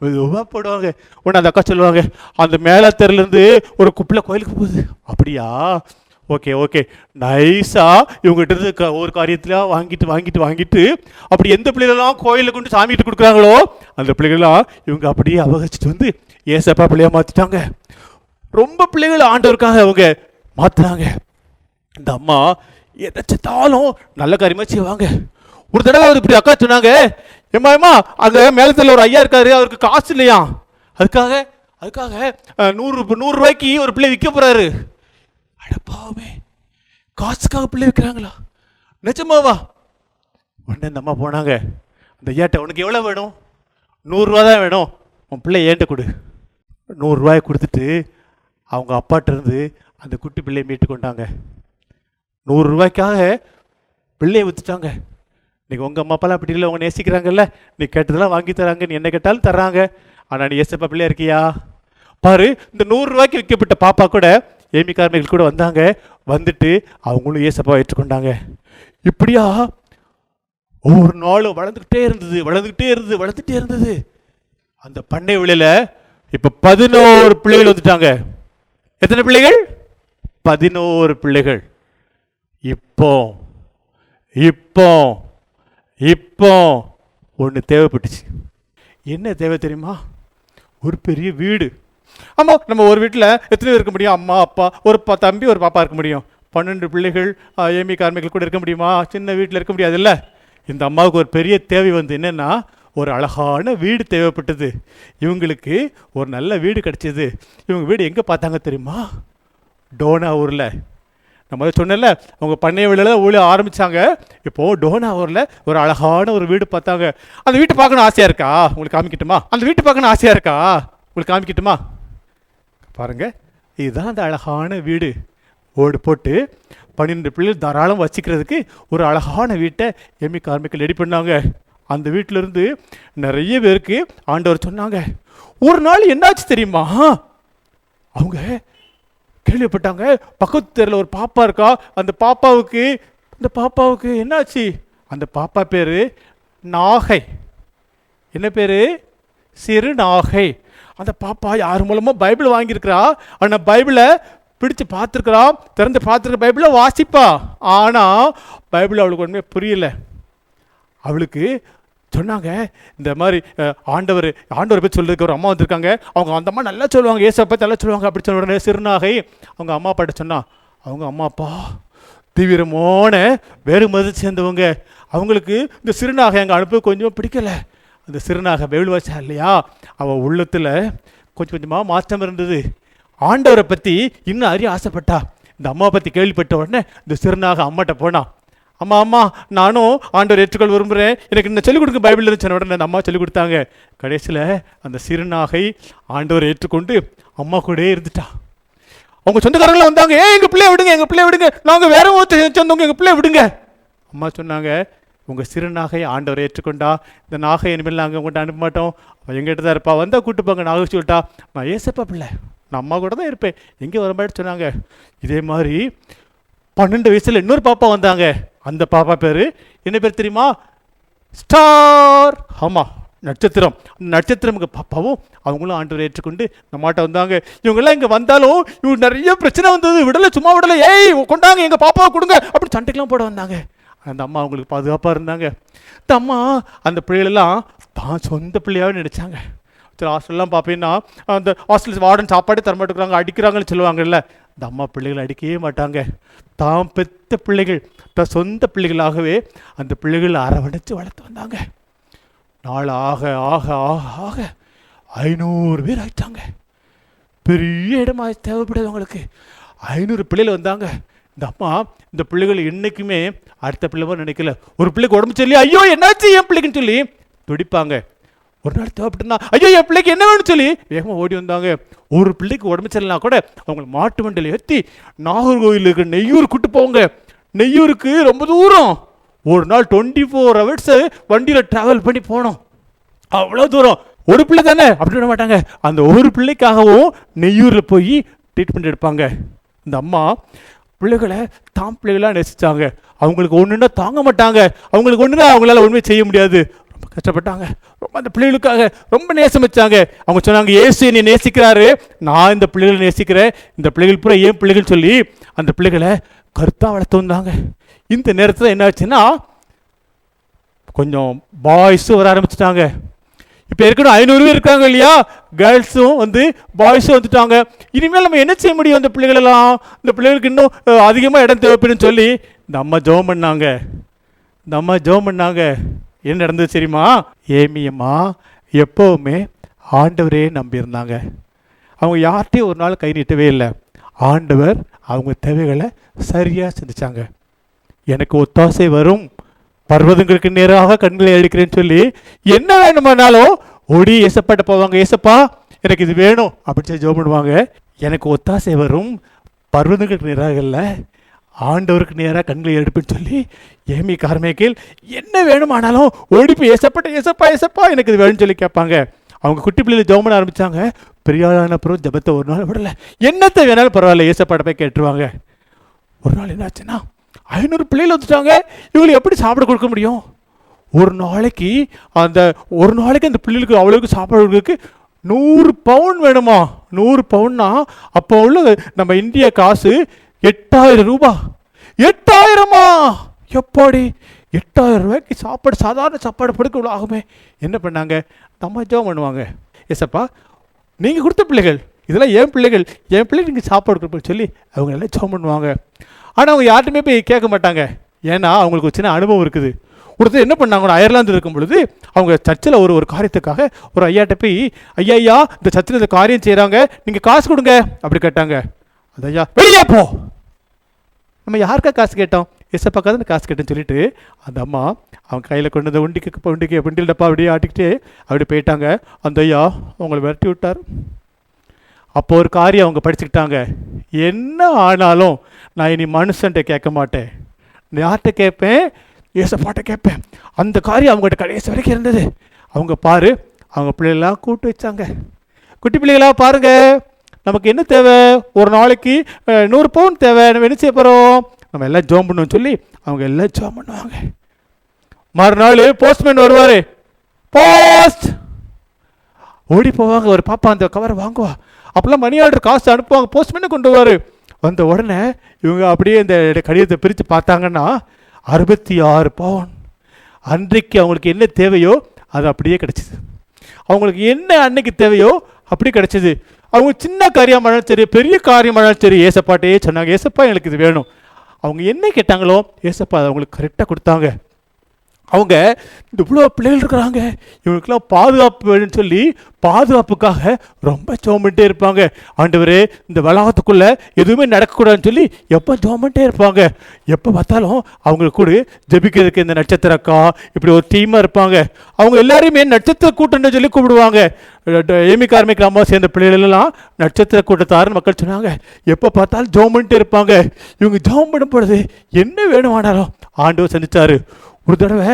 மெதுவாக போடுவாங்க. உடனே அந்த அக்கா சொல்லுவாங்க அந்த மேலத்தெருலேருந்து ஒரு குப்பில் கோயிலுக்கு போகுது. அப்படியா? ஓகே ஓகே நைஸாக இவங்ககிட்ட இருந்து க- ஒரு காரியத்தில் வாங்கிட்டு வாங்கிட்டு வாங்கிட்டு அப்படி எந்த பிள்ளைகளெல்லாம் கோயிலில் கொண்டு சாமிகிட்டு கொடுக்குறாங்களோ அந்த பிள்ளைகள்லாம் இவங்க அப்படியே அவகரிச்சிட்டு வந்து ஏசப்பா பிள்ளையாக மாற்றிட்டாங்க ரொம்ப பிள்ளைகள் ஆண்டவருக்காக அவங்க மாற்றுறாங்க இந்த அம்மா எதாச்சும் நல்ல காரியமாக செய்வாங்க. ஒரு தடவை அவர் இப்படி அக்கா சொன்னாங்க ஏம்மா ஏமா அந்த மேலத்தில் ஒரு ஐயா இருக்காரு அவருக்கு காசு இல்லையா? அதுக்காக அதுக்காக நூறு நூறுரூவாய்க்கு ஒரு பிள்ளை விற்க போகிறாரு பாவமே? காசுக்காக பிள்ளை விற்கிறாங்களா நிஜமாவா? உடனே இந்த அம்மா போனாங்க. அந்த ஐயாட்ட உனக்கு எவ்வளோ வேணும்? நூறுரூவா தான் வேணும். உன் பிள்ளை ஏன்ட்ட கொடு. நூறுரூவாயை கொடுத்துட்டு அவங்க அப்பாட்டிருந்து அந்த குட்டி பிள்ளையை மீட்டு கொண்டாங்க. நூறுரூவாய்க்காக பிள்ளையை விற்றுட்டாங்க நீங்கள் உங்கள் அம்மா அப்பாலாம் அப்படி இல்லை உங்க நேசிக்கிறாங்கல்ல. நீ கேட்டதெல்லாம் வாங்கி தராங்க. நீ என்ன கேட்டாலும் தர்றாங்க. ஆனால் நீ ஏசப்பா பிள்ளையா இருக்கியா? பாரு இந்த நூறுரூவாய்க்கு விற்கப்பட்ட பாப்பா கூட ஏமிக்காரமைகள் கூட வந்தாங்க. வந்துட்டு அவங்களும் ஏசப்பா ஏற்றுக்கொண்டாங்க. இப்படியா? ஒவ்வொரு நாளும் வளர்ந்துக்கிட்டே இருந்தது வளர்ந்துக்கிட்டே இருந்தது வளர்ந்துட்டே இருந்தது. அந்த பண்ணை விலையில் இப்போ பதினோரு பிள்ளைகள் வந்துட்டாங்க. எத்தனை பிள்ளைகள்? பதினோரு பிள்ளைகள். இப்போ இப்போ இப்போ ஒன்று தேவைப்பட்டுச்சு. என்ன தேவை தெரியுமா? ஒரு பெரிய வீடு. ஆமாம் நம்ம ஒரு வீட்டில் எத்தனை பேர் இருக்க முடியும்? அம்மா அப்பா ஒரு பா தம்பி ஒரு பாப்பா இருக்க முடியும். பன்னெண்டு பிள்ளைகள் ஏமி கார்மிகள் கூட இருக்க முடியுமா? சின்ன வீட்டில் இருக்க முடியாதுல்ல இந்த அம்மாவுக்கு ஒரு பெரிய தேவை வந்து என்னென்னா ஒரு அழகான வீடு தேவைப்பட்டது. இவங்களுக்கு ஒரு நல்ல வீடு கிடச்சிது. இவங்க வீடு எங்கே பார்த்தாங்க தெரியுமா? டோனா ஊரில் நம்ம வந்து சொன்னேன்ல அவங்க பண்ணைய வெளியில் ஊழிய ஆரம்பிச்சாங்க. இப்போ டோனாவூரில் ஒரு அழகான ஒரு வீடு பார்த்தாங்க. அந்த வீட்டை பார்க்கணும் ஆசையாக இருக்கா? உங்களுக்கு காமிக்கட்டுமா? அந்த வீட்டை பார்க்கணும் ஆசையாக இருக்கா? உங்களுக்கு காமிக்கட்டுமா? பாருங்க. இதுதான் அந்த அழகான வீடு. ஓடு போட்டு பன்னிரெண்டு பிள்ளைகள் தாராளம் வச்சுக்கிறதுக்கு ஒரு அழகான வீட்டை எம்மி கார்மிக்கல் ரெடி பண்ணாங்க. அந்த வீட்டில இருந்து நிறைய பேருக்கு ஆண்டவர் சொன்னாங்க ஒரு நாள் என்னாச்சு தெரியுமா? அவங்க கேள்விப்பட்டாங்க பக்கத்து தெருவில் ஒரு பாப்பா இருக்கா? அந்த பாப்பாவுக்கு அந்த பாப்பாவுக்கு என்னாச்சு? அந்த பாப்பா பேர் நாகை. என்ன பேர்? சிறுநாகை. அந்த பாப்பா யார் மூலமாக பைபிள் வாங்கியிருக்கிறா. ஆனால் பைபிளை பிடிச்சு பார்த்துருக்குறா. திறந்து பார்த்துருக்க பைபிளை வாசிப்பா. ஆனால் பைபிள் அவளுக்கு ஒன்றுமே புரியல. அவளுக்கு சொன்னாங்க இந்த மாதிரி ஆண்டவர் ஆண்டவர் போய் சொல்லிருக்க ஒரு அம்மா வந்திருக்காங்க. அவங்க அந்த அம்மா நல்லா சொல்லுவாங்க ஏசப்ப பற்றி நல்லா சொல்லுவாங்க அப்படி சொன்ன உடனே சிறுநாகை அவங்க அம்மா அப்பாட்ட சொன்னா அவங்க அம்மா அப்பா தீவிரமான வேறு மதத்தை சேர்ந்தவங்க. அவங்களுக்கு இந்த சிறுநாகை அங்கே அனுப்ப கொஞ்சம் பிடிக்கலை. அந்த சிறுநாக பைபிள் வாசா இல்லையா? அவள் உள்ளத்தில் கொஞ்சம் கொஞ்சமாக மாற்றம் இருந்தது. ஆண்டவரை பற்றி இன்னும் அறிய ஆசைப்பட்டா. இந்த அம்மாவை பற்றி கேள்விப்பட்ட உடனே இந்த சிறுநாக அம்மாட்ட போனா அம்மா அம்மா நானும் ஆண்டவர் ஏற்றுக்கொள் விரும்புகிறேன் எனக்கு இந்த சொல்லிக் கொடுக்க பைபிள் இருந்துச்சு. உடனே அந்த அம்மா சொல்லிக் கொடுத்தாங்க. கடைசியில் அந்த சிறுநாகை ஆண்டவர் ஏற்றுக்கொண்டு அம்மா கூடயே இருந்துட்டான் அவங்க சொந்தக்காரங்களும் வந்தாங்க. ஏன் எங்கள் பிள்ளைய விடுங்க எங்கள் பிள்ளைய விடுங்க. நாங்கள் வேற ஒருத்தர் சொந்தவங்க எங்கள் பிள்ளைய விடுங்க. அம்மா சொன்னாங்க உங்கள் சிறு நாகையை ஆண்டவர் ஏற்றுக்கொண்டா. இந்த நாகை இனிமேல் நாங்கள் உங்கள்கிட்ட அனுப்ப மாட்டோம் அவள் எங்கிட்ட தான் இருப்பா. வந்தால் கூட்டு போங்க நாகை சொல்லிட்டா நான் ஏசப்பா பிள்ளை. நான் அம்மா கூட தான் இருப்பேன். எங்கே வரமாட்டு சொன்னாங்க. இதே மாதிரி பன்னெண்டு வயசில் இன்னொரு பாப்பா வந்தாங்க. அந்த பாப்பா பேர் என்ன பேர் தெரியுமா? ஸ்டார். ஆமாம் நட்சத்திரம். அந்த நட்சத்திரமுக்கு பாப்பாவும் அவங்களும் ஆண்டவர் ஏற்றுக்கொண்டு நம்மாட்ட வந்தாங்க. இவங்கெல்லாம் இங்கே வந்தாலும் இவங்க நிறைய பிரச்சனை வந்தது. விடலை சும்மா விடலை. ஏய் கொண்டாங்க எங்கள் பாப்பாவை கொடுங்க. அப்படி சண்டைக்கெலாம் போட வந்தாங்க. அந்த அம்மா அவங்களுக்கு பாதுகாப்பாக இருந்தாங்க. இந்த அம்மா அந்த பிள்ளைகளெல்லாம் தான் சொந்த பிள்ளையாகவே நினச்சாங்க. சில ஹாஸ்டல்லாம் பார்ப்பீங்கன்னா அந்த ஹாஸ்டல் வார்டன் சாப்பாடே தரமாட்டுக்கிறாங்க அடிக்கிறாங்கன்னு சொல்லுவாங்கல்ல. இந்த அம்மா பிள்ளைகளை அடிக்கவே மாட்டாங்க. தாம் பெத்த பிள்ளைகள் தான் சொந்த பிள்ளைகளாகவே அந்த பிள்ளைகளை அரவணைச்சு வளர்த்து வந்தாங்க. நாள் ஆக ஆக ஆக ஆக ஐநூறு பேர் ஆயிட்டாங்க. பெரிய இடமா தேவைப்படுது அவங்களுக்கு ஐநூறு பிள்ளைகள் வந்தாங்க. இந்த அம்மா இந்த பிள்ளைகள் என்றைக்குமே அடுத்த பிள்ளைவோ நினைக்கல. ஒரு பிள்ளைக்கு உடம்பு சொல்லி ஐயோ என்னாச்சு என் பிள்ளைக்குன்னு சொல்லி துடிப்பாங்க. ஒரு நாள் தேவைப்பட்டுனா ஐயோ என் பிள்ளைக்கு என்ன வேணும்னு சொல்லி வேகமாக ஓடி வந்தாங்க. ஒரு பிள்ளைக்கு உடம்பு சரியில்லைனா கூட அவங்களை மாட்டு வண்டியில் ஏற்றி நாகர்கோவில் இருக்கிற நெய்யூர் கூட்டு போங்க. நெய்யூருக்கு ரொம்ப தூரம். ஒரு நாள் டுவெண்ட்டி ஃபோர் ஹவர்ஸு வண்டியில் ட்ராவல் பண்ணி போனோம். அவ்வளோ தூரம். ஒரு பிள்ளை தானே? அப்படி விட மாட்டாங்க. அந்த ஒரு பிள்ளைக்காகவும் நெய்யூரில் போய் ட்ரீட்மெண்ட் எடுப்பாங்க. இந்த அம்மா பிள்ளைகளை தாம் பிள்ளைகளாக நேசித்தாங்க அவங்களுக்கு ஒன்றுன்னா தாங்க மாட்டாங்க. அவங்களுக்கு ஒன்றுனா அவங்களால ஒன்றுமே செய்ய முடியாது. ரொம்ப கஷ்டப்பட்டாங்க. ரொம்ப அந்த பிள்ளைகளுக்காக ரொம்ப நேசம் வச்சாங்க. அவங்க சொன்னாங்க ஏசு என்னை நேசிக்கிறாரு. நான் இந்த பிள்ளைகளை நேசிக்கிறேன். இந்த பிள்ளைகள் பூரா ஏன் பிள்ளைகள் சொல்லி அந்த பிள்ளைகளை கருத்தாக வளர்த்து வந்தாங்க. இந்த நேரத்தில் என்ன ஆச்சுன்னா கொஞ்சம் பாய்ஸும் வர ஆரம்பிச்சிட்டாங்க. இப்போ ஏற்கனவே ஐநூறு பேர் இருக்காங்க இல்லையா? கேர்ள்ஸும் வந்து பாய்ஸும் வந்துட்டாங்க. இனிமேல் நம்ம என்ன செய்ய முடியும் அந்த பிள்ளைகளெல்லாம் இந்த பிள்ளைகளுக்கு இன்னும் அதிகமாக இடம் தேவைப்படுன்னு சொல்லி இந்த அம்மா ஜெபம் பண்ணாங்க. இந்த அம்மா ஜெபம் பண்ணாங்க. என்ன நடந்தது தெரியுமா? ஏமியம்மா எப்போவுமே ஆண்டவரே நம்பியிருந்தாங்க. அவங்க யார்கிட்டையும் ஒரு நாள் கை நீட்டவே இல்லை. ஆண்டவர் அவங்க தேவைகளை சரியாக சிந்திச்சாங்க. எனக்கு ஒத்தாசை வரும். பர்வதங்களுக்கு நேராக கண்களை எடுக்கிறேன்னு சொல்லி என்ன வேணுமானாலும் ஓடி ஏசப்பாட்ட போவாங்க. ஏசப்பா எனக்கு இது வேணும். அப்படின்னு சொல்லி ஜோம் பண்ணுவாங்க. எனக்கு ஒத்தாசை வரும். பர்வதங்களுக்கு நேராக இல்லை. ஆண்டவருக்கு நேராக கண்களை எடுப்புன்னு சொல்லி ஏமி கார்மேக்கில் என்ன வேணுமானாலும் ஒழிப்பு ஏசப்பட்ட ஏசப்பா ஏசப்பா எனக்கு இது வேணும்னு சொல்லி கேட்பாங்க. அவங்க குட்டி பிள்ளைல ஜெபம் பண்ண ஆரம்பித்தாங்க பெரியாளான அப்புறம் ஜபத்தை ஒரு நாள் விடலை. என்னத்தை வேணாலும் பரவாயில்ல ஏசப்பாட்ட போய் கேட்டுருவாங்க. ஒரு நாள் என்னாச்சுன்னா ஐநூறு பிள்ளைகள் வந்துட்டாங்க. இவங்களுக்கு எப்படி சாப்பிட கொடுக்க முடியும்? ஒரு நாளைக்கு அந்த ஒரு நாளைக்கு அந்த பிள்ளைகளுக்கு அவ்வளோக்கு சாப்பாடு நூறு பவுன் வேணுமா? நூறு பவுன்னா அப்போ உள்ள நம்ம இந்திய காசு எட்டாயிரம் ரூபா. எட்டாயிரமா? எப்பாடி? எட்டாயிரம் ரூபாய்க்கு சாப்பாடு சாதாரண சாப்பாடு படுக்க இவ்வளோ ஆகுமே? என்ன பண்ணாங்க? நம்ம ஜோம் பண்ணுவாங்க. ஏசப்பா நீங்கள் கொடுத்த பிள்ளைகள் இதெல்லாம் என் பிள்ளைகள் என் பிள்ளைங்க நீங்கள் சாப்பாடு கொடுப்பேன் சொல்லி அவங்க எல்லாம் ஜோம் பண்ணுவாங்க. ஆனால் அவங்க யார்ட்டுமே போய் கேட்க மாட்டாங்க. ஏன்னா அவங்களுக்கு ஒரு சின்ன அனுபவம் இருக்குது. ஒருத்தர் என்ன பண்ணாங்கன்னா அயர்லாந்து இருக்கும் பொழுது அவங்க சர்ச்சில் ஒரு ஒரு காரியத்துக்காக ஒரு ஐயாட்ட போய் ஐயா ஐயா இந்த சர்ச்சில் இந்த காரியம் செய்கிறாங்க நீங்கள் காசு கொடுங்க. அப்படி கேட்டாங்க. அது ஐயா வெளியே போ. நம்ம யாருக்கா காசு கேட்டோம்? எசப்பாக்கா தான் காசு கேட்டேன்னு சொல்லிட்டு அந்த அம்மா அவங்க கையில் கொண்டு வந்து உண்டிக்கு உண்டிக்கு வண்டியில் டப்பா அப்படியே ஆட்டிக்கிட்டு அப்படி போயிட்டாங்க. அந்த ஐயா அவங்களை விரட்டி விட்டார். அப்போ ஒரு காரியம் அவங்க படிச்சுக்கிட்டாங்க. என்ன ஆனாலும் நான் இனி மனுஷன்ட்ட கேட்க மாட்டேன். நான் யார்கிட்ட கேட்பேன்? ஏசப்பாட்ட கேட்பேன். அந்த காரியம் அவங்ககிட்ட கடைசி வரைக்கும் இருந்தது. அவங்க பாரு அவங்க பிள்ளைகளாம் கூப்பிட்டு வச்சாங்க. குட்டி பிள்ளைகளா பாருங்க. நமக்கு என்ன தேவை? ஒரு நாளைக்கு நூறு பவுன் தேவை. நம்ம என்ன செய்ய போகிறோம் நம்ம எல்லாம் ஜோம் பண்ணுவோம்னு சொல்லி அவங்க எல்லாம் ஜோம் பண்ணுவாங்க. மறுநாள் போஸ்ட்மேன் வருவார். போஸ்ட் ஓடி போவாங்க. ஒரு பாப்பா அந்த கவரை வாங்குவா. அப்போல்லாம் மணி ஆர்டர் காசு அனுப்புவாங்க. போஸ்ட்மேனே கொண்டு வருவார். வந்த உடனே இவங்க அப்படியே இந்த கடிதத்தை பிரித்து பார்த்தாங்கன்னா அறுபத்தி ஆறு பவுன். அன்றைக்கு அவங்களுக்கு என்ன தேவையோ அது அப்படியே கிடச்சிது. அவங்களுக்கு என்ன அன்னைக்கு தேவையோ அப்படி கிடச்சிது. அவங்க சின்ன காரியமானாலும் சரி பெரிய காரியமானாலும் சரி ஏசப்பாட்டே சொன்னாங்க ஏசப்பா எங்களுக்கு இது வேணும். அவங்க என்ன கேட்டாங்களோ ஏசப்பா அதை அவங்களுக்கு கரெக்டாக கொடுத்தாங்க. அவங்க இவ்வளோ பிள்ளைகள் இருக்கிறாங்க. இவங்களுக்கெல்லாம் பாதுகாப்பு வேணும்னு சொல்லி பாதுகாப்புக்காக ரொம்ப ஜோமிட்டே இருப்பாங்க. ஆண்டவர் இந்த வளாகத்துக்குள்ளே எதுவுமே நடக்கக்கூடாதுன்னு சொல்லி எப்போ ஜோமிட்டே இருப்பாங்க? எப்போ பார்த்தாலும் அவங்களுக்கு கூட ஜெபிக்கிறதுக்கு இந்த நட்சத்திர அக்கா இப்படி ஒரு டீமாக இருப்பாங்க. அவங்க எல்லாரையுமே நட்சத்திர கூட்டம்னு சொல்லி கூப்பிடுவாங்க. ஏமி கார்மிக் அம்மா சேர்ந்த பிள்ளைகளெல்லாம் நட்சத்திர கூட்டத்தாருன்னு மக்கள் சொன்னாங்க. எப்போ பார்த்தாலும் ஜோம் பண்ணிட்டே இருப்பாங்க. இவங்க ஜோம் பண்ணும் பொழுது என்ன வேணுமானாலும் ஆண்டவர் சந்தித்தார் ஒரு தடவை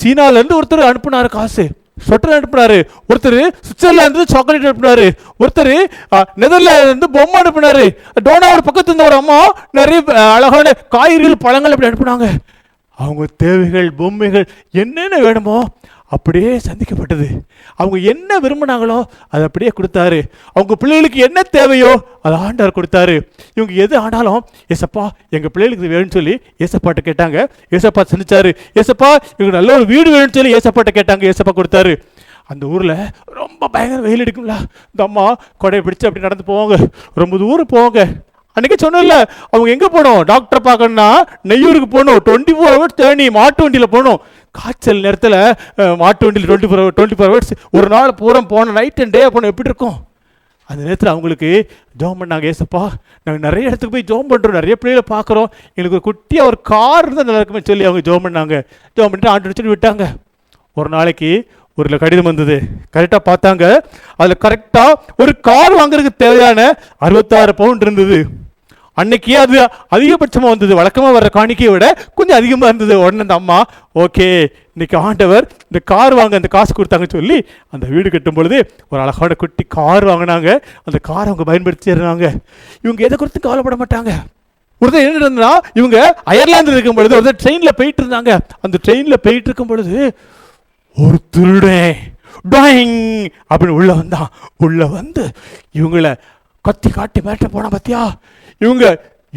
சீனாலேருந்து ஒருத்தர் அனுப்புனார் காசு. ஸ்வெட்டர் அனுப்புனாரு. ஒருத்தர் சுவிட்சர்லாந்து சாக்லேட் அனுப்புனாரு. ஒருத்தர் நெதர்லாந்து இருந்து பொம்மை அனுப்புனாரு. டோனாவோட பக்கத்துல இருந்த ஒரு அம்மா நிறைய அழகான காய்கறிகள் பழங்கள் அப்படி அனுப்புனாங்க. அவங்க தேவைகள் பொம்மைகள் என்னென்ன வேணுமோ அப்படியே சந்திக்கப்பட்டது. அவங்க என்ன விரும்பினாங்களோ அதை அப்படியே கொடுத்தாரு. அவங்க பிள்ளைகளுக்கு என்ன தேவையோ அதை ஆண்டார் கொடுத்தாரு. இவங்க எது ஆனாலும் ஏசப்பா எங்கள் பிள்ளைகளுக்கு இது வேணும்னு சொல்லி ஏசப்பாட்ட கேட்டாங்க. ஏசப்பா சந்திச்சாரு. ஏசப்பா இவங்க நல்ல ஒரு வீடு வேணும்னு சொல்லி ஏசப்பாட்ட கேட்டாங்க. ஏசப்பா கொடுத்தாரு. அந்த ஊரில் ரொம்ப பயங்கர வெயில் அடிக்கும்ல. இந்த அம்மா கொடையை பிடிச்சு அப்படி நடந்து போவாங்க. ரொம்ப தூரம் போவாங்க. அன்றைக்கி சொன்னல அவங்க எங்கே போகணும் டாக்டரை பார்க்கணும்னா நெய்யூருக்கு போகணும். டுவெண்ட்டி ஃபோர் ஹவர்ஸ் தேனி மாட்டு வண்டியில் போகணும். காய்ச்சல் நேரத்தில் மாட்டு வண்டியில் twenty four twenty four hours ஒரு நாள் பூரா போன நைட் அண்ட் டே போனோம் எப்படி இருக்கும்? அந்த நேரத்தில் அவங்களுக்கு ஜோம் பண்ணாங்க ஏசப்பா நாங்கள் நிறைய இடத்துக்கு போய் ஜோம் பண்ணுறோம் நிறைய பிள்ளைகளை பார்க்குறோம். எங்களுக்கு ஒரு குட்டியாக ஒரு கார் இருந்தால் நல்லா இருக்குமே சொல்லி அவங்க ஜோம் பண்ணாங்க. ஜோம் பண்ணிட்டு ஆண்டு அடிச்சுட்டு விட்டாங்க. ஒரு நாளைக்கு ஒரு கடிதம் வந்தது. கரெக்டாக பார்த்தாங்க. அதில் கரெக்டாக ஒரு கார் வாங்குறதுக்கு தேவையான அறுபத்தாறு பவுண்ட் இருந்தது. அன்னைக்கு அது அதிகபட்சமாக வந்தது. வழக்கமாக வர்ற காணிக்கையை விட கொஞ்சம் அதிகமாக இருந்தது. உடனே அந்த அம்மா ஓகே இன்னைக்கு ஆண்டவர் இந்த கார் வாங்க அந்த காசு கொடுத்தாங்கன்னு சொல்லி அந்த வீடு கட்டும் பொழுது ஒரு அழகான குட்டி கார் வாங்கினாங்க. அந்த கார் அவங்க பயன்படுத்திடுறாங்க இவங்க எதை குறித்து கவலைப்பட மாட்டாங்க. ஒருத்தர் என்ன இவங்க அயர்லாந்தில் இருக்கும் பொழுது ஒருத்தர் ட்ரெயினில் போயிட்டு இருந்தாங்க. அந்த ட்ரெயினில் போயிட்டு இருக்கும் பொழுது ஒரு திருடன் டாயிங் அப்படின்னு உள்ளே வந்தான். உள்ளே வந்து இவங்கள கத்தி காட்டி மேட்ட போனால் பார்த்தியா இவங்க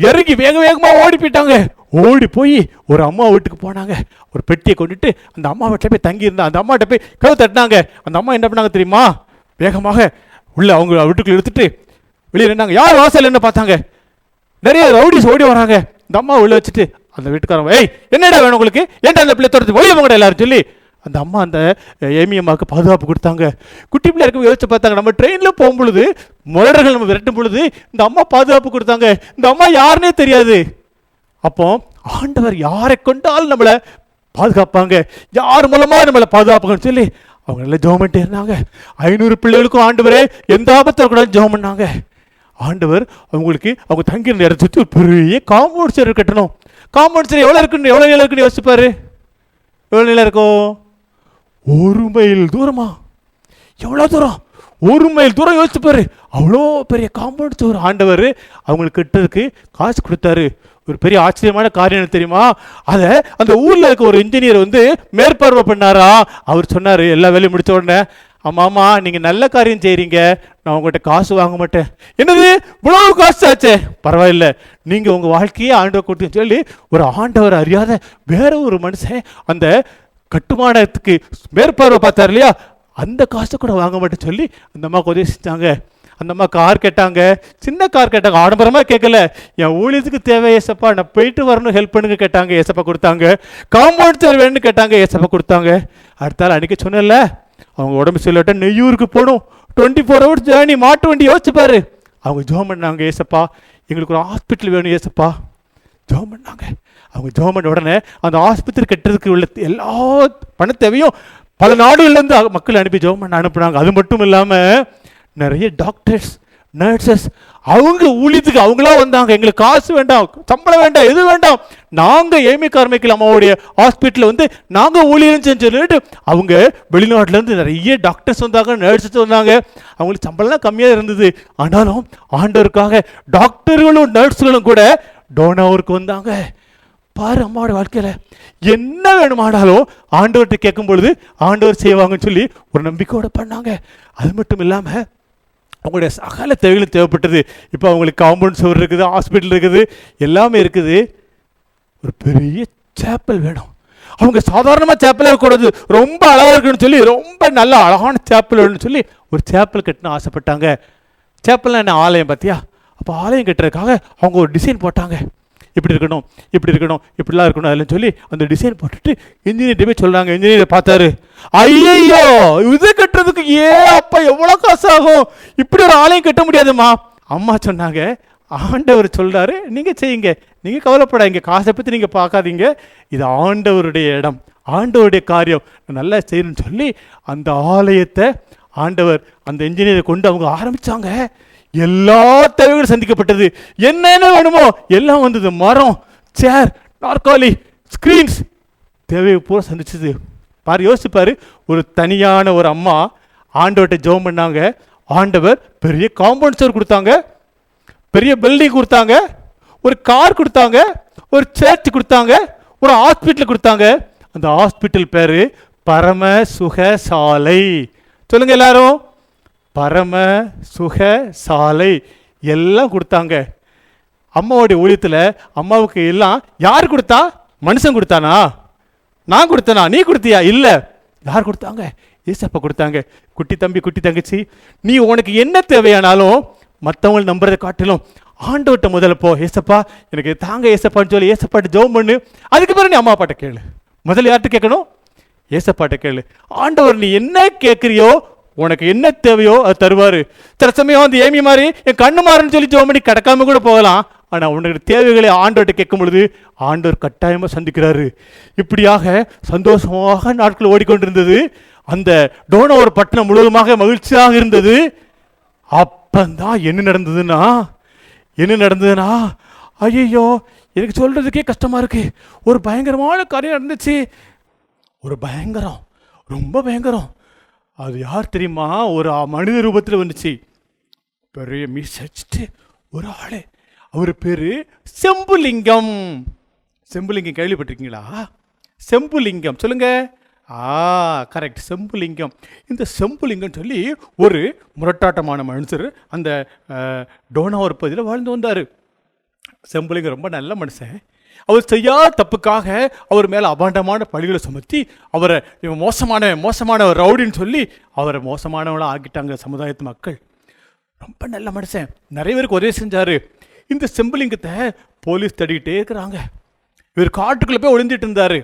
இறங்கி வேக வேகமாக ஓடி போயிட்டாங்க. ஓடி போய் ஒரு அம்மா வீட்டுக்கு போனாங்க. ஒரு பெட்டியை கொண்டுட்டு அந்த அம்மா வீட்டில் போய் தங்கியிருந்தான் அந்த அம்மாட்ட போய் கதவு தட்டினாங்க. அந்த அம்மா என்ன பண்ணாங்க தெரியுமா? வேகமாக உள்ள அவங்க வீட்டுக்குள்ள எடுத்துட்டு வெளியே நின்னாங்க. யார் வாசல் என்ன பார்த்தாங்க. நிறைய ரவுடிஸ் ஓடி வராங்க. இந்த அம்மா உள்ளே வச்சுட்டு அந்த வீட்டுக்காரன் ஏய் என்னடா வேணும் உங்களுக்கு? ஏன்டா அந்த பிள்ளை துரத்து வெளியே போங்கடா எல்லாரும் சொல்லி அந்த அம்மா அந்த ஏமி அம்மாவுக்கு பாதுகாப்பு கொடுத்தாங்க. குட்டி பிள்ளை இருக்க யோசிச்சு பார்த்தாங்க நம்ம ட்ரெயினில் போகும் பொழுது முரடர்கள் நம்ம விரட்டும் பொழுது இந்த அம்மா பாதுகாப்பு கொடுத்தாங்க. இந்த அம்மா யாருன்னே தெரியாது. அப்போ ஆண்டவர் யாரை கொண்டாலும் நம்மளை பாதுகாப்பாங்க. யார் மூலமாக நம்மளை பாதுகாப்பாங்கன்னு சொல்லி அவங்க நல்லா ஜோம் பண்ணிட்டே இருந்தாங்க. ஐநூறு பிள்ளைகளுக்கும் ஆண்டவரே எந்த ஆபத்தில் கூட ஜோம் பண்ணாங்க. ஆண்டவர் அவங்களுக்கு அவங்க தங்கியிருந்த நேரத்தை சுற்றி ஒரு பெரிய காம்பவுண்ட் சேர் கட்டணும். காம்பவுண்ட் சேர் எவ்வளோ இருக்குன்னு எவ்வளோ நிலம் இருக்குன்னு யோசிப்பாரு? எவ்வளோ நிலம் இருக்கும்? ஒரு மைல் தூரமா? எவ்வளோ தூரம்? ஒரு மைல் தூரம் யோசிச்சு பாரு. அவ்வளோ பெரிய காம்பவுண்ட் சுவர் ஆண்டவர் அவங்களுக்கு கிட்டதுக்கு காசு கொடுத்தாரு. ஒரு பெரிய ஆச்சரியமான காரியம் என்ன தெரியுமா? அதை அந்த ஊரில் இருக்க ஒரு இன்ஜினியர் வந்து மேற்பார்வை பண்ணாரா? அவர் சொன்னார் எல்லா வேலையும் முடித்த உடனே ஆமாம் ஆமாம் நீங்கள் நல்ல காரியம் செய்கிறீங்க நான் உங்கள்கிட்ட காசு வாங்க மாட்டேன். என்னது? இவ்வளவு காசு ஆச்சே. பரவாயில்ல. நீங்கள் உங்கள் வாழ்க்கையே ஆண்டவர் கொடுத்துன்னு சொல்லி ஒரு ஆண்டவர் அறியாத வேற ஒரு மனுஷன் அந்த கட்டுமானத்துக்கு மேற்பார்வை பார்த்தார் இல்லையா? அந்த காசை கூட வாங்க மாட்டேன்னு சொல்லி அந்த அம்மாவுக்கு உதவி செஞ்சாங்க. அந்த அம்மா கார் கேட்டாங்க. சின்ன கார் கேட்டாங்க. ஆடம்பரமாக கேட்கல. என் ஊழியத்துக்கு தேவை ஏசப்பா நான் போயிட்டு வரணும். ஹெல்ப் பண்ணுங்க கேட்டாங்க. ஏசப்பா கொடுத்தாங்க. காம்பவுண்ட் சேர் வேணும்னு கேட்டாங்க. ஏசப்பா கொடுத்தாங்க. அடுத்தால் அன்றைக்கி சொன்னேன்ல அவங்க உடம்பு சரியில்லாட்ட நெய்யூருக்கு போகணும். டுவெண்ட்டி ஃபோர் ஹவர்ஸ் ஜேர்னி மாட்டு வண்டி யோசிச்சுப்பாரு அவங்க ஜோம் பண்ணாங்க. ஏசப்பா எங்களுக்கு ஒரு ஹாஸ்பிட்டல் வேணும் ஏசப்பா. ஜோம் பண்ணாங்க. அவங்க ஜோம் பண்ண உடனே அந்த ஆஸ்பத்திரி கட்டுறதுக்கு உள்ள எல்லா பண தேவையும் பல நாடுகள்லேருந்து மக்கள் அனுப்பி ஜோம் பண்ண அனுப்புனாங்க. அது மட்டும் இல்லாமல் நிறைய டாக்டர்ஸ் நர்சஸ் அவங்க ஊழியத்துக்கு அவங்களா வந்தாங்க. எங்களுக்கு காசு வேண்டாம் சம்பளம் வேண்டாம் எது வேண்டாம். நாங்கள் ஏமி கார்மிக்கல் அம்மாவுடைய ஹாஸ்பிட்டலில் வந்து நாங்கள் ஊழியம் செஞ்சு அவங்க வெளிநாட்டிலேருந்து நிறைய டாக்டர்ஸ் வந்தாங்க நர்சஸ் வந்தாங்க. அவங்களுக்கு சம்பளம்லாம் கம்மியாக இருந்தது. ஆனாலும் ஆண்டவருக்காக டாக்டர்களும் நர்ஸ்களும் கூட டோனாவூருக்கு வந்தாங்க. பாரு அம்மாவோட வாழ்க்கையில் என்ன வேணுமானாலும் ஆண்டவர்கிட்ட கேட்கும் பொழுது ஆண்டவர் செய்வாங்கன்னு சொல்லி ஒரு நம்பிக்கையோட பண்ணாங்க. அது மட்டும் இல்லாமல் அவங்களுடைய சகல தேவைகளும் தேவைப்பட்டது. இப்போ அவங்களுக்கு காம்பவுண்ட் சுவர் இருக்குது ஹாஸ்பிட்டல் இருக்குது எல்லாமே இருக்குது. ஒரு பெரிய சேப்பல் வேணும். அவங்க சாதாரணமாக சேப்பல் இருக்கக்கூடாது. ரொம்ப அழகாக இருக்குன்னு சொல்லி ரொம்ப நல்ல அழகான சேப்பல் வேணும்னு சொல்லி ஒரு சேப்பல் கட்டணும் ஆசைப்பட்டாங்க. சேப்பல்னா என்ன ஆலயம் பார்த்தியா? அப்போ ஆலயம் கட்டுறதுக்காக அவங்க ஒரு டிசைன் போட்டாங்க. இப்படி இருக்கணும் இப்படி இருக்கணும் இப்படிலாம் இருக்கணும் அதெல்லாம் சொல்லி அந்த டிசைன் போட்டுட்டு இன்ஜினியர்கிட்ட போய் சொல்கிறாங்க இன்ஜினியர் பார்த்தாரு. ஐயோ இது கட்டுறதுக்கு ஏ அப்பா எவ்வளோ காசு ஆகும் இப்படி ஒரு ஆலயம் கட்ட முடியாதும்மா. அம்மா சொன்னாங்க ஆண்டவர் சொல்கிறாரு நீங்கள் செய்யுங்க. நீங்கள் கவலைப்படாதீங்க. காசை பற்றி நீங்கள் பார்க்காதீங்க. இது ஆண்டவருடைய இடம் ஆண்டவருடைய காரியம். நல்லா செய்யணும்னு சொல்லி அந்த ஆலயத்தை ஆண்டவர் அந்த இன்ஜினியரை கொண்டு அவங்க ஆரம்பித்தாங்க எல்லா தேவைகளும் சந்திக்கப்பட்டது. என்னென்ன வேணுமோ எல்லாம் வந்தது. மரம் சேர் நாற்காலி ஸ்க்ரீன்ஸ் தேவையை பூரா சந்திச்சது. பாரு யோசிப்பார் ஒரு தனியான ஒரு அம்மா ஆண்டவர்கிட்ட ஜெபம் பண்ணாங்க. ஆண்டவர் பெரிய காம்பவுண்ட் ஸ்டோர் கொடுத்தாங்க. பெரிய பில்டிங் கொடுத்தாங்க. ஒரு கார் கொடுத்தாங்க. ஒரு சர்ச் கொடுத்தாங்க. ஒரு ஹாஸ்பிட்டல் கொடுத்தாங்க. அந்த ஹாஸ்பிட்டல் பேர் பரம சுக சாலை எல்லாரும். பரம சுக சாலை எல்லாம் கொடுத்தாங்க. அம்மாவுடைய ஊழியத்தில் அம்மாவுக்கு எல்லாம் யார் கொடுத்தா? மனுஷன் கொடுத்தானா? நான் கொடுத்தனா? நீ கொடுத்தியா? இல்லை. யார் கொடுத்தாங்க? ஏசப்பா கொடுத்தாங்க. குட்டி தம்பி குட்டி தங்கச்சி நீ உனக்கு என்ன தேவையானாலும் மற்றவங்களை நம்புறதை காட்டிலும் ஆண்டவர்கிட்ட முதல்ல போ. ஏசப்பா எனக்கு தாங்க ஏசப்பான்னு சொல்லி ஏசப்பாட்டு ஜோம் பண்ணு. அதுக்கு பிறகு நீ அம்மா அப்பாட்ட கேளு. முதல்ல யார்கிட்ட கேட்கணும்? ஏசப்பாட்ட கேளு. ஆண்டவர் நீ என்ன கேட்குறியோ உனக்கு என்ன தேவையோ அது தருவார். சில சமயம் அந்த ஏமி மாதிரி என் கண்ணு மாறுன்னு சொல்லி ஜோம் பண்ணி கிடக்காம கூட போகலாம். ஆனால் உனக்கு தேவைகளை ஆண்டோர்கிட்ட கேட்கும் பொழுது ஆண்டோர் கட்டாயமாக சந்திக்கிறாரு. இப்படியாக சந்தோஷமாக நாட்கள் ஓடிக்கொண்டிருந்தது. அந்த டோனோவர் பட்டணம் முழுவதுமாக மகிழ்ச்சியாக இருந்தது. அப்பந்தான் என்ன நடந்ததுன்னா என்ன நடந்ததுன்னா ஐயோ எனக்கு சொல்கிறதுக்கே கஷ்டமாக இருக்கு. ஒரு பயங்கரமான காரியம் நடந்துச்சு. ஒரு பயங்கரம் ரொம்ப பயங்கரம். அது யார் தெரியுமா? ஒரு மனித ரூபத்தில் வந்துச்சு. பெரிய மீஸ் அடிச்சுட்டு ஒரு ஆள். அவர் பேர் செம்புலிங்கம். செம்புலிங்கம் கேள்விப்பட்டிருக்கீங்களா? செம்புலிங்கம். சொல்லுங்க. ஆ கரெக்ட் செம்புலிங்கம். இந்த செம்புலிங்கம் சொல்லி ஒரு முரட்டாட்டமான மனுஷர் அந்த டோனாவர் பகுதியில் வாழ்ந்து வந்தார். செம்புலிங்கம் ரொம்ப நல்ல மனுஷன். அவர் செய்யாத தப்புக்காக அவர் மேலே அபாண்டமான பழிகளை சுமத்தி அவரை இவன் மோசமான மோசமான ஒரு ரவுடின்னு சொல்லி அவரை மோசமானவளாக ஆக்கிட்டாங்க சமுதாயத்து மக்கள். ரொம்ப நல்ல மனுஷன். நிறைய பேருக்கு உதவி செஞ்சாரு. இந்த செம்பலிங்கத்தை போலீஸ் தடிக்கிட்டே இருக்கிறாங்க. இவர் காட்டுக்குள்ளே போய் ஒளிஞ்சிட்டு இருந்தார்.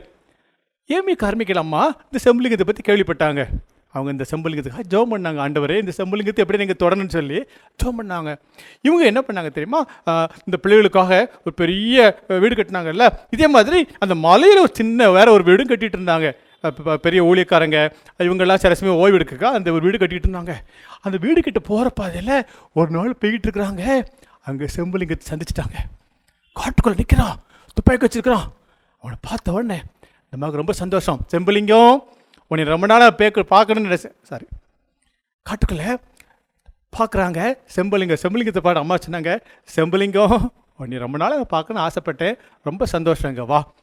ஏமி கார்மிக்கலாமா அம்மா இந்த செம்பலிங்கத்தை பற்றி கேள்விப்பட்டாங்க. அவங்க இந்த செம்பலிங்கத்துக்காக ஜோம் பண்ணாங்க ஆண்டவரே இந்த செம்புலிங்கத்தை எப்படி நீங்கள் தொடரணும்னு சொல்லி ஜோம் பண்ணாங்க. இவங்க என்ன பண்ணாங்க தெரியுமா? இந்த பிள்ளைகளுக்காக ஒரு பெரிய வீடு கட்டினாங்கல்ல இதே மாதிரி அந்த மலையில் ஒரு சின்ன வேற ஒரு வீடும் கட்டிட்டு இருந்தாங்க. பெரிய ஊழியக்காரங்க இவங்கெல்லாம் சில சமயம் ஓய்வு எடுக்கக்கா அந்த ஒரு வீடு கட்டிகிட்டு இருந்தாங்க. அந்த வீடு கிட்ட போகிற பாதையில் ஒரு நாள் போய்கிட்டு இருக்கிறாங்க. அங்கே செம்பலிங்கத்தை சந்திச்சிட்டாங்க. காட்டுக்குள்ளே நிற்கிறான் துப்பாக்கி வச்சிருக்கிறான். அவனை பார்த்த உடனே நமக்கு ரொம்ப சந்தோஷம். செம்புலிங்கம் உன்னை ரொம்ப நாளாக பேக்க பார்க்கணும்னு சாரி காட்டுக்குள்ளே பார்க்குறாங்க செம்பலிங்க செம்பலிங்கத்தை பாட அம்மா சொன்னாங்க. செம்பலிங்கம் உன்னை ரொம்ப நாளாக பார்க்கணும்னு ஆசைப்பட்டேன். ரொம்ப சந்தோஷங்க வா.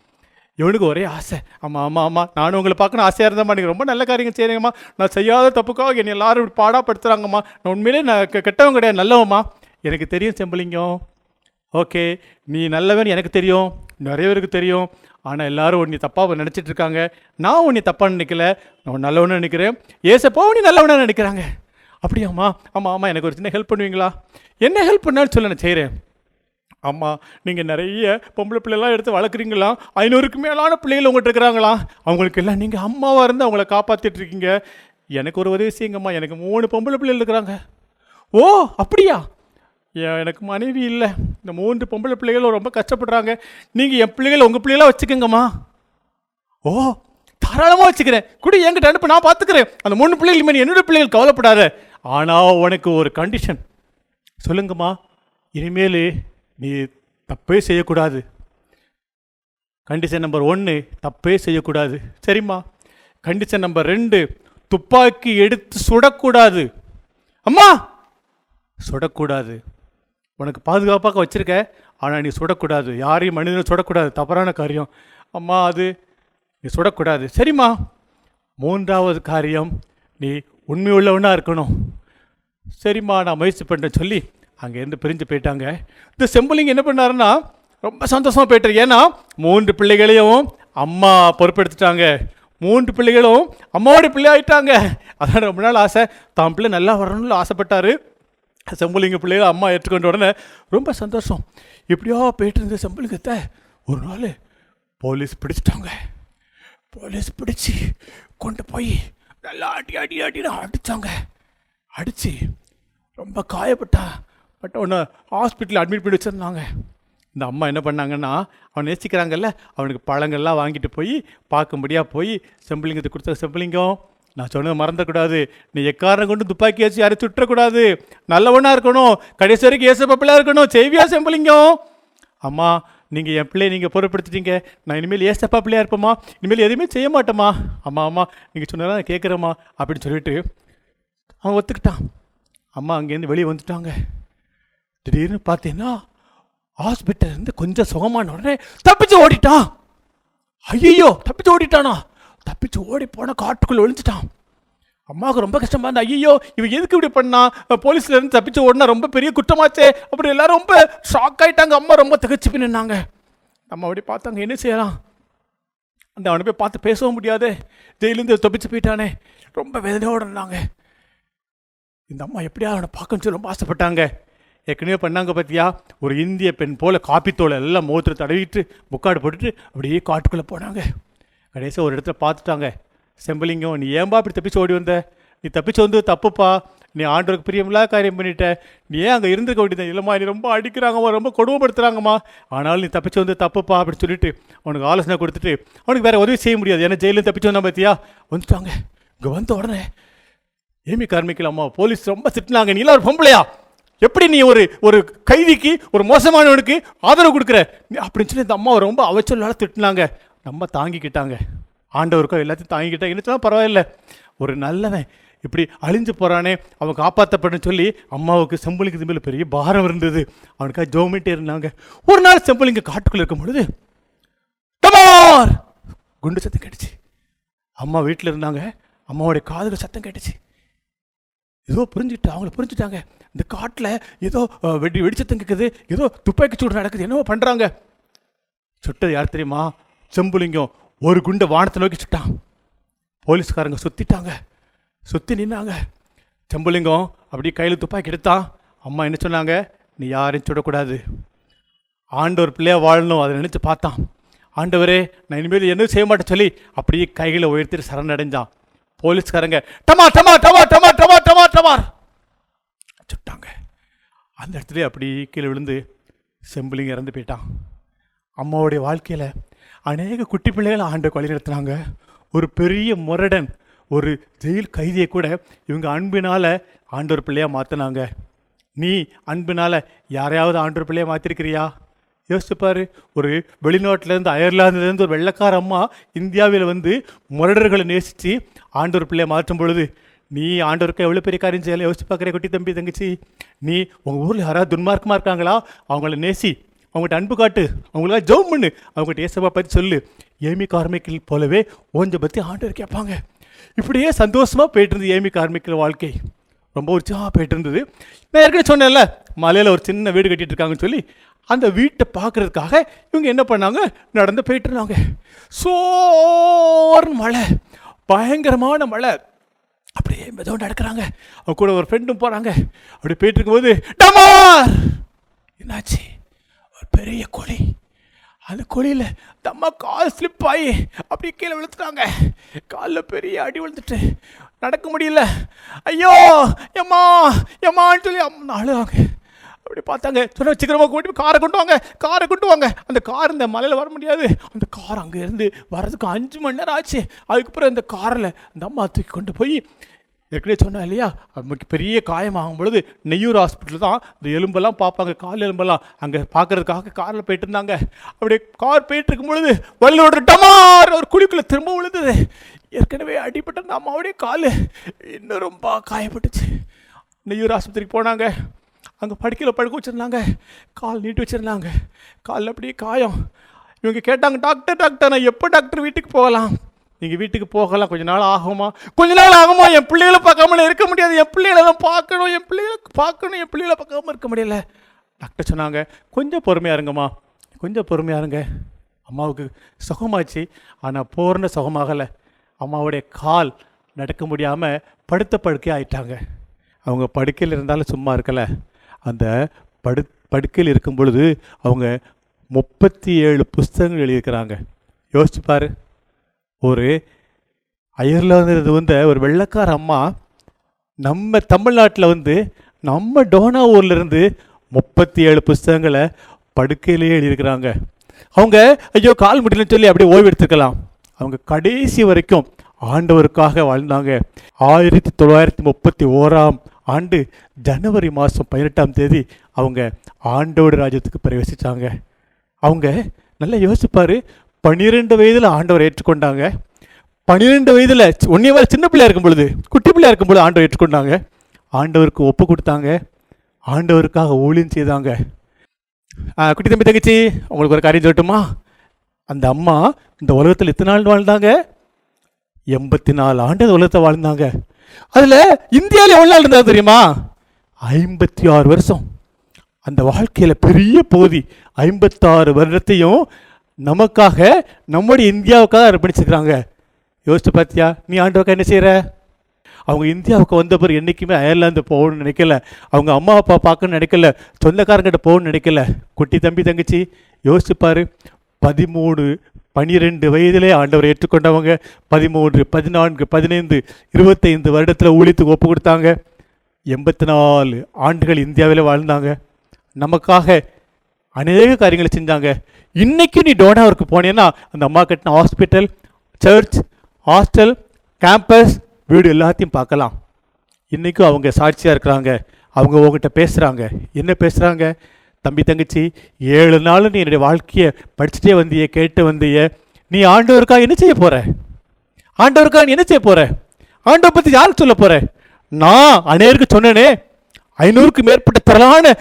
இவனுக்கு ஒரே ஆசை. ஆமாம் ஆமாம் ஆமாம் நானும் உங்களை பார்க்கணும் ஆசையாக இருந்தேம்மா. நீங்கள் ரொம்ப நல்ல காரியங்கள் செய்கிறீங்கம்மா நான் செய்யாத தப்புக்காக என்னை எல்லாரும் இப்படி பாடாப்படுத்துகிறாங்கம்மா நான் உண்மையிலே நான் கெ- கெட்டவன் கிடையாது நல்லவம்மா. எனக்கு தெரியும் செம்பலிங்கம். ஓகே நீ நல்லவன் எனக்கு தெரியும். நிறைய பேருக்கு தெரியும். ஆனால் எல்லாரும் உன்னை தப்பாக நினச்சிட்டு இருக்காங்க நான் உன்னை தப்பாக நினைக்கல. நான் நல்லவனு நினைக்கிறேன். ஏசப்போ நீ நல்லவனாக நினைக்கிறாங்க. அப்படியாம்மா ஆமாம் ஆமாம் எனக்கு ஒரு சின்ன ஹெல்ப் பண்ணுவீங்களா? என்ன ஹெல்ப் பண்ணாலும் சொல்ல நான் செய்கிறேன் ஆமாம் நீங்கள் நிறைய பொம்பளை பிள்ளைலாம் எடுத்து வளர்க்குறீங்களா? ஐநூறுக்கு மேலான பிள்ளைகள் உங்கள்கிட்ட இருக்கிறாங்களா? அவங்களுக்கு எல்லாம் நீங்கள் அம்மாவாக இருந்து அவங்கள காப்பாற்றிட்டு இருக்கீங்க எனக்கு ஒரு உதவி செய்யுங்கம்மா. எனக்கு மூணு பொம்பளை பிள்ளைகள் இருக்கிறாங்க. ஓ அப்படியா? எனக்கு மனைவி இல்லை. இந்த மூன்று பொம்பளை பிள்ளைகளும் ரொம்ப கஷ்டப்படுறாங்க. நீங்கள் என் பிள்ளைகளை உங்கள் பிள்ளைகளாக வச்சுக்கோங்கம்மா. ஓ தாராளமாக வச்சுக்கிறேன். குடி என்கிட்ட அனுப்ப நான் பார்த்துக்கிறேன் அந்த மூணு பிள்ளைகள் மேலே என்னோட பிள்ளைகள் கவலைப்படாத. ஆனால் உனக்கு ஒரு கண்டிஷன் சொல்லுங்கம்மா. இனிமேல் நீ தப்பே செய்யக்கூடாது. கண்டிஷன் நம்பர் ஒன்று தப்பே செய்யக்கூடாது. சரிம்மா. கண்டிஷன் நம்பர் ரெண்டு துப்பாக்கி எடுத்து சுடக்கூடாது. அம்மா! சுடக்கூடாது. உனக்கு பாதுகாப்பாக வச்சுருக்க ஆனால் நீ சுடக்கூடாது. யாரையும் மனிதனும் சுடக்கூடாது. தவறான காரியம். அம்மா அது நீ சுடக்கூடாது. சரிம்மா. மூன்றாவது காரியம் நீ உண்மையுள்ளவனாக இருக்கணும். சரிம்மா நான் முயற்சி பண்ணுறேன் சொல்லி அங்கேருந்து பிரிஞ்சு போயிட்டாங்க. இந்த செம்பலிங்க என்ன பண்ணாருன்னா ரொம்ப சந்தோஷமாக போயிட்டாரு. ஏன்னா மூன்று பிள்ளைகளையும் அம்மா பொறுப்பெடுத்துட்டாங்க. மூன்று பிள்ளைகளும் அம்மாவோட பிள்ளை ஆகிட்டாங்க அதான் ரொம்ப நாள் ஆசை. தான் பிள்ளை நல்லா வரணும்னு ஆசைப்பட்டாரு. செம்புலிங்க பிள்ளைகள் அம்மா ஏற்றுக்கொண்ட உடனே ரொம்ப சந்தோஷம். எப்படியோ போயிட்டு இருந்த செம்புலிங்கத்தை ஒரு நாள் போலீஸ் பிடிச்சிட்டாங்க. போலீஸ் பிடிச்சி கொண்டு போய் நல்லா அடி அடி அடின்னு அடித்தாங்க அடித்து ரொம்ப காயப்பட்டா பட் ஒன்று ஹாஸ்பிட்டலில் அட்மிட் பண்ணி வச்சுருந்தாங்க. இந்த அம்மா என்ன பண்ணாங்கன்னா அவன் நேசிக்கிறாங்கல்ல அவனுக்கு பழங்கள்லாம் வாங்கிட்டு போய் பார்க்கும்படியாக போய் செம்பிளிங்கத்தை கொடுத்த செம்பலிங்கம். நான் சொன்னதை மறந்துடக்கூடாது. நீ எக்காரணம் கொண்டு துப்பாக்கி வச்சு யாரையும் சுற்றக்கூடாது நல்லவனாக இருக்கணும். கடைசி வரைக்கும் ஏசப்பப்பிள்ளையா இருக்கணும். செய்வியா செம்பலிங்கம்? அம்மா நீங்கள் என் பிள்ளையை நீங்கள் பொருட்படுத்திட்டீங்க. நான் இனிமேல் ஏசப்பா பிள்ளையா இருப்பேம்மா. இனிமேல் எதுவுமே செய்ய மாட்டேம்மா. அம்மா அம்மா நீங்கள் சொன்னதான் நான் கேட்குறேம்மா. அப்படின்னு சொல்லிட்டு அவன் ஒத்துக்கிட்டான். அம்மா அங்கேருந்து வெளியே வந்துட்டாங்க. திடீர்னு பார்த்தீங்கன்னா ஹாஸ்பிட்டல் இருந்து கொஞ்சம் சுகமான உடனே தப்பிச்சு ஓடிட்டான். ஐயோ தப்பிச்சு ஓடிட்டானா? தப்பிச்சு ஓடி போன காட்டுக்குள்ள ஒழிஞ்சிட்டான் அம்மாவுக்கு ரொம்ப கஷ்டமா இருந்தா ஐயோ இவன் எதுக்கு இப்படி பண்ணா? போலீஸ்ல இருந்து தப்பிச்சு ஓடினா ரொம்ப பெரிய குற்றமாச்சே. அப்படி எல்லாரும் ரொம்ப ஷாக் ஆயிட்டாங்க. அம்மா ரொம்ப திகச்சு போய் நின்னாங்க. அம்மா அப்படி பார்த்தாங்க என்ன செய்யலாம்? அந்த அவனை போய் பார்த்து பேசவும் முடியாது. ஜெயிலேருந்து தப்பிச்சு போயிட்டானே. ரொம்ப வேதனையோடு இருந்தாங்க. இந்த அம்மா எப்படியா அவனை பார்க்கணும்னு சொல்லி ரொம்ப ஆசைப்பட்டாங்க. ஏற்கனவே பண்ணாங்க பார்த்தியா ஒரு இந்திய பெண் போல காப்பித்தோலை எல்லாம் மோத்திர தடவிட்டு முக்காடு போட்டுட்டு அப்படியே காட்டுக்குள்ளே போனாங்க. கடைசியாக ஒரு இடத்துல பார்த்துட்டாங்க. செம்பலிங்கம் நீ ஏன்பா இப்படி தப்பிச்சு ஓடி வந்த? நீ தப்பிச்சு வந்து தப்புப்பா. நீ ஆண்டவருக்கு பிரியமில்லாத காரியம் பண்ணிட்ட. நீ ஏன் அங்கே இருந்திருக்க வேண்டியது இல்லைம்மா நீ ரொம்ப அடிக்கிறாங்கம்மா ரொம்ப கொடுமைப்படுத்துகிறாங்கம்மா ஆனாலும் நீ தப்பிச்சு வந்து தப்புப்பா அப்படின்னு சொல்லிட்டு அவனுக்கு ஆலோசனை கொடுத்துட்டு அவனுக்கு வேறு உதவி செய்ய முடியாது. ஏன்னா ஜெயிலில் தப்பிச்சு வந்தா பார்த்தியா வந்துட்டாங்க. இங்கே வந்த உடனே ஏமி கார்மிக்கலாம்மா போலீஸ் ரொம்ப திட்டினாங்க. நீ எல்லாம் ஒரு பொம்பளையா? எப்படி நீ ஒரு ஒரு கைதிக்கு ஒரு மோசமானவனுக்கு ஆதரவு கொடுக்குற? நீ அப்படின்னு சொல்லி இந்த அம்மா ரொம்ப அவச்சொல்லால திட்டினாங்க. நம்ம தாங்கிக்கிட்டாங்க. ஆண்டவருக்கோ எல்லாத்தையும் தாங்கிக்கிட்டாங்க என்ன பரவாயில்ல. ஒரு நல்லவன் இப்படி அழிஞ்சு போகிறானே அவன் காப்பாற்றப்படன்னு சொல்லி அம்மாவுக்கு செம்புலிக்கு மேலே பெரிய பாரம் இருந்தது. அவனுக்காக ஜோமிட்டே இருந்தாங்க. ஒரு நாள் செம்புலிங்க காட்டுக்குள்ளே இருக்கும் பொழுது "டமார்!" குண்டு சத்தம் கேட்டுச்சு. அம்மா வீட்டில் இருந்தாங்க. அம்மாவுடைய காதில் சத்தம் கேட்டுச்சு. ஏதோ புரிஞ்சுக்கிட்டு அவங்கள புரிஞ்சுட்டாங்க. இந்த காட்டில் ஏதோ வெடி வெடிச்சத்தம் கேட்குது ஏதோ துப்பாக்கி சூடு நடக்குது. என்னவோ பண்ணுறாங்க சுட்டது யார் தெரியுமா? செம்புலிங்கம் ஒரு குண்டை வானத்தை நோக்கி சுட்டான். போலீஸ்காரங்க சுத்திட்டாங்க. சுற்றி நின்னாங்க. செம்புலிங்கம் அப்படியே கையில் துப்பாக்கி எடுத்தான். அம்மா என்ன சொன்னாங்க? நீ யாரையும் சுடக்கூடாது. ஆண்டவர் பிள்ளையாக வாழணும். அதை நினச்சி பார்த்தான். ஆண்டவரே நான் இனிமேல் என்ன செய்ய மாட்டேன் சொல்லி அப்படியே கைகளை உயர்த்திட்டு சரணடைஞ்சான். போலீஸ்காரங்க டமா டமா டமா டமா டமா டமா டமார் சுட்டாங்க. அந்த இடத்துல அப்படியே கீழே விழுந்து செம்பிளிங்க இறந்து போயிட்டான். அம்மாவுடைய வாழ்க்கையில் அநேக குட்டி பிள்ளைகள் ஆண்டு கொலை நடத்துனாங்க. ஒரு பெரிய முரடன் ஒரு ஜெயில் கைதியை கூட இவங்க அன்பினால் ஆண்டோர் பிள்ளையாக மாற்றினாங்க நீ அன்பினால் யாரையாவது ஆண்டோர் பிள்ளையாக மாற்றிருக்கிறியா யோசிச்சுப்பார் ஒரு வெளிநாட்டிலேருந்து அயர்லாந்துலேருந்து ஒரு வெள்ளக்கார அம்மா இந்தியாவில் வந்து முரடர்களை நேசித்து ஆண்டோர் பிள்ளையை மாற்றும் பொழுது நீ ஆண்டவருக்கு எவ்வளோ பெரிய காரியம் செய்யலை? யோசிச்சு பார்க்குற குட்டி தம்பி தங்கச்சி? நீ உங்கள் ஊரில் யாராவது துன்மார்க்கமாக இருக்காங்களா? அவங்கள நேசி அவங்ககிட்ட அன்பு காட்டு. அவங்களாம் ஜெபம் பண்ணு. அவங்ககிட்ட ஏசப்பா பற்றி சொல்லு. ஏமி கார்மிக்கல் போலவே ஓஞ்ச பற்றி ஆண்டவர் கேட்பாங்க. இப்படியே சந்தோஷமாக போயிட்டு இருந்தது ஏமி கார்மிக்கல் வாழ்க்கை. ரொம்ப உற்சாகமாக போயிட்டு இருந்தது நான் ஏற்கனவே சொன்னேன்ல மலையில் ஒரு சின்ன வீடு கட்டிகிட்டு இருக்காங்கன்னு சொல்லி அந்த வீட்டை பார்க்கறதுக்காக இவங்க என்ன பண்ணாங்க? நடந்து போயிட்டு இருந்தாங்க சோர்னு மழை. பயங்கரமான மழை. அப்படியே மெதோ நடக்கிறாங்க. அவங்க கூட ஒரு ஃப்ரெண்டும் போகிறாங்க அப்படி போயிட்டு இருக்கும்போது டமார்! என்னாச்சு? பெரிய கொடி அந்த கொடியில் தம்மா கால் ஸ்லிப் ஆகி அப்படியே கீழே விழுத்துட்டாங்க காலில் பெரிய அடி விழுந்துட்டு நடக்க முடியல. ஐயோ எம்மா எம்மான்னு சொல்லி அம்மா அழுவாங்க அப்படி பார்த்தாங்க சொன்ன சீக்கிரமாக கூட்டி காரை கொண்டு வாங்க காரை கொண்டு வாங்க. அந்த கார் இந்த மலையில் வர முடியாது. அந்த கார் அங்கேருந்து வர்றதுக்கு அஞ்சு மணி நேரம் ஆச்சு. அதுக்கப்புறம் இந்த காரில் அந்த அம்மா தூக்கி கொண்டு போய் ஏற்கனவே சொன்னேன் இல்லையா? பெரிய காயமாகும் பொழுது நெய்யூர் ஹாஸ்பிட்டல் தான் இந்த எலும்பெல்லாம் பார்ப்பாங்க கால் எலும்பெல்லாம். அங்கே பார்க்கறதுக்காக காரில் போயிட்டு இருந்தாங்க. அப்படியே கார் போயிட்டு இருக்கும் பொழுது வல்லோட டமார் ஒரு குழிக்குள்ளே திரும்ப விழுந்தது. ஏற்கனவே அடிபட்ட அந்த அம்மாவுடைய கால் இன்னும் ரொம்ப காயப்பட்டுச்சு. நெய்யூர் ஆஸ்பத்திரிக்கு போனாங்க. அங்கே படுக்கையில் படுக்க வச்சுருந்தாங்க. கால் நீட்டி வச்சுருந்தாங்க. காலில் அப்படியே காயம். இவங்க கேட்டாங்க டாக்டர் டாக்டர் நான் எப்போ டாக்டர் வீட்டுக்கு போகலாம்? நீங்கள் வீட்டுக்கு போகலாம் கொஞ்ச நாள் ஆகுமா? கொஞ்ச நாள் ஆகுமா? என் பிள்ளைகளை பார்க்காம இருக்க முடியாது. என் பிள்ளைகளை தான் பார்க்கணும். என் பிள்ளைகளை பார்க்கணும். என் பிள்ளைகளை பார்க்காம இருக்க முடியல. டாக்டர் சொன்னாங்க கொஞ்சம் பொறுமையாக இருங்கம்மா. கொஞ்சம் பொறுமையாக இருங்க. அம்மாவுக்கு சுகமாச்சு. ஆனால் பூர்ண சுகமாகலை அம்மாவுடைய கால் நடக்க முடியாமல் படுத்த படுக்கை ஆயிட்டாங்க. அவங்க படுக்கையில் இருந்தாலும் சும்மா இருக்கலை. அந்த படு படுக்கையில் இருக்கும் பொழுது அவங்க முப்பத்தி ஏழு புஸ்தகங்கள் எழுதியிருக்கிறாங்க. யோசிச்சு பாரு. ஒரு அயர்லாந்து வந்த ஒரு வெள்ளைக்கார அம்மா நம்ம தமிழ்நாட்டில் வந்து நம்ம டோனா ஊர்லருந்து முப்பத்தி ஏழு புஸ்தகங்களை படுக்கையிலேயே எழுதியிருக்கிறாங்க. அவங்க ஐயோ கால் முடியலன்னு சொல்லி அப்படியே ஓய்வு அவங்க கடைசி வரைக்கும் ஆண்டவருக்காக வாழ்ந்தாங்க. ஆயிரத்தி தொள்ளாயிரத்தி முப்பத்தி ஓராம் ஆண்டு ஜனவரி மாதம் பதினெட்டாம் தேதி அவங்க ஆண்டோடு ராஜ்யத்துக்கு பிரவேசித்தாங்க அவங்க நல்லா யோசிப்பார் பன்னிரெண்டு வயதில் ஆண்டவர் ஏற்றுக்கொண்டாங்க. பன்னிரெண்டு வயதில் ஒன்றே வரை சின்ன பிள்ளையா இருக்கும் பொழுது குட்டி பிள்ளையா இருக்கும் பொழுது ஆண்டவர் ஏற்றுக்கொண்டாங்க. ஆண்டவருக்கு ஒப்பு கொடுத்தாங்க. ஆண்டவருக்காக ஊழியம் செய்தாங்க. ஆ, குட்டி தம்பி தங்கச்சி உங்களுக்கு ஒரு காரியம் சொல்லட்டுமா? அந்த அம்மா இந்த உலகத்தில் எத்தனை நாள் வாழ்ந்தாங்க? எண்பத்தி நாலு ஆண்டு உலகத்தை வாழ்ந்தாங்க. அதில் இந்தியாவில் எவ்வளோ நாள் இருந்தாங்க தெரியுமா? ஐம்பத்தி ஆறு வருஷம். அந்த வாழ்க்கையில் பெரிய பகுதி ஐம்பத்தாறு வருடத்தையும் நமக்காக நம்முடைய இந்தியாவுக்காக அர்ப்பணிச்சுக்கிறாங்க. யோசிச்சு பார்த்தியா? நீ ஆண்டவக்கா என்ன செய்கிற அவங்க இந்தியாவுக்கு வந்த பிறகு என்றைக்குமே அயர்லாந்து போகணும்னு நினைக்கல. அவங்க அம்மா அப்பா பார்க்கணும்னு நினைக்கல. சொந்தக்காரங்கிட்ட போகணும்னு நினைக்கல. குட்டி தம்பி தங்கச்சி யோசிச்சு பதிமூணு பனிரெண்டு வயதிலே ஆண்டவரை ஏற்றுக்கொண்டவங்க. பதிமூன்று பதினான்கு பதினைந்து இருபத்தைந்து வருடத்தில் ஊழியத்துக்கு ஒப்பு கொடுத்தாங்க. எண்பத்தி நாலு ஆண்டுகள் இந்தியாவில் வாழ்ந்தாங்க. நமக்காக அநேக காரியங்களை செஞ்சாங்க. இன்றைக்கும் நீ டோனாவிற்கு போனேன்னா அந்த அம்மா கட்டின ஹாஸ்பிட்டல் சர்ச் ஹாஸ்டல் கேம்பஸ் வீடு எல்லாத்தையும் பார்க்கலாம். இன்றைக்கும் அவங்க சாட்சியாக இருக்கிறாங்க. அவங்க உங்ககிட்ட பேசுகிறாங்க என்ன பேசுகிறாங்க தம்பி தங்கச்சி ஏழு நாள் நீ என்னுடைய வாழ்க்கையை படிச்சுட்டே வந்திய கேட்டு வந்திய. நீ ஆண்டவருக்கா என்ன செய்ய போகிற ஆண்டவருக்கா நீ என்ன செய்ய போகிற ஆண்டவர் பற்றி யாருக்கு சொல்ல போகிற நான் அநேருக்கு சொன்னேனே ஐநூறுக்கு மேற்பட்ட திரளான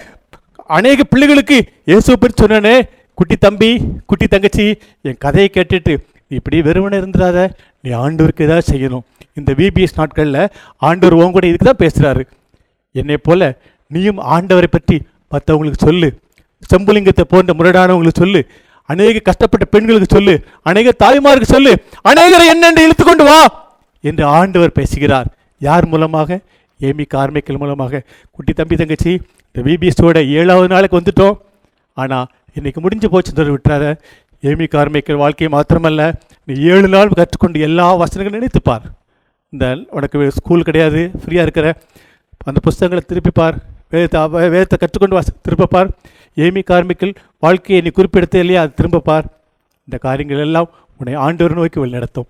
அநேக பிள்ளைகளுக்கு இயேசுவை பற்றி சொன்னேனே குட்டி தம்பி குட்டி தங்கச்சி என் கதையை கேட்டுட்டு இப்படி வெறுமனே இருந்துடாத நீ ஆண்டவருக்கு ஏதாவது செய்யணும். இந்த விபிஎஸ் நாட்களில் ஆண்டவர் உன் கூட இதுக்கு தான் பேசுகிறாரு என்னை போல நீயும் ஆண்டவரை பற்றி மற்றவங்களுக்கு சொல்லு. செம்புலிங்கத்தை போன்ற முரடானவங்களுக்கு சொல்லு. அநேக கஷ்டப்பட்ட பெண்களுக்கு சொல்லு. அநேக தாய்மாருக்கு சொல்லு. அநேகரை என்னென்று இழுத்து கொண்டு வா என்று ஆண்டவர் பேசுகிறார். யார் மூலமாக? ஏமி கார்மிக்கல் மூலமாக. குட்டி தம்பி தங்கச்சி இந்த பிபிஎஸ்டோட ஏழாவது நாளுக்கு வந்துட்டோம். ஆனால் இன்றைக்கி முடிஞ்சு போச்சு விட்டுறாத. ஏமி கார்மிக்கல் வாழ்க்கையை மாத்திரமல்ல நீ ஏழு நாள் கற்றுக்கொண்டு எல்லா வசனங்களும் நினைத்துப்பார். இந்த உனக்கு ஸ்கூல் கிடையாது ஃப்ரீயாக இருக்கிற. அந்த புஸ்தகங்களை திருப்பி பார் வேதத்தை வேதத்தை கற்றுக்கொண்டு வச திரும்ப பார் ஏமி கார்மிக்கல் வாழ்க்கையை நீ குறிப்பிடுத்த இல்லையா அது திரும்ப பார் இந்த காரியங்கள் எல்லாம் உன்னை ஆண்டவர் நோக்கி வழிநடத்தும்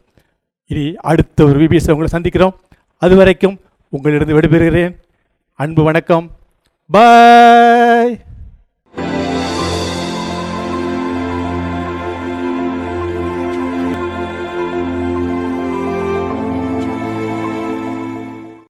இனி அடுத்த ஒரு விபிஎஸ் உங்களை சந்திக்கிறோம். அது வரைக்கும் உங்களிடம் விடைபெறுகிறேன். அன்பு வணக்கம். Bye.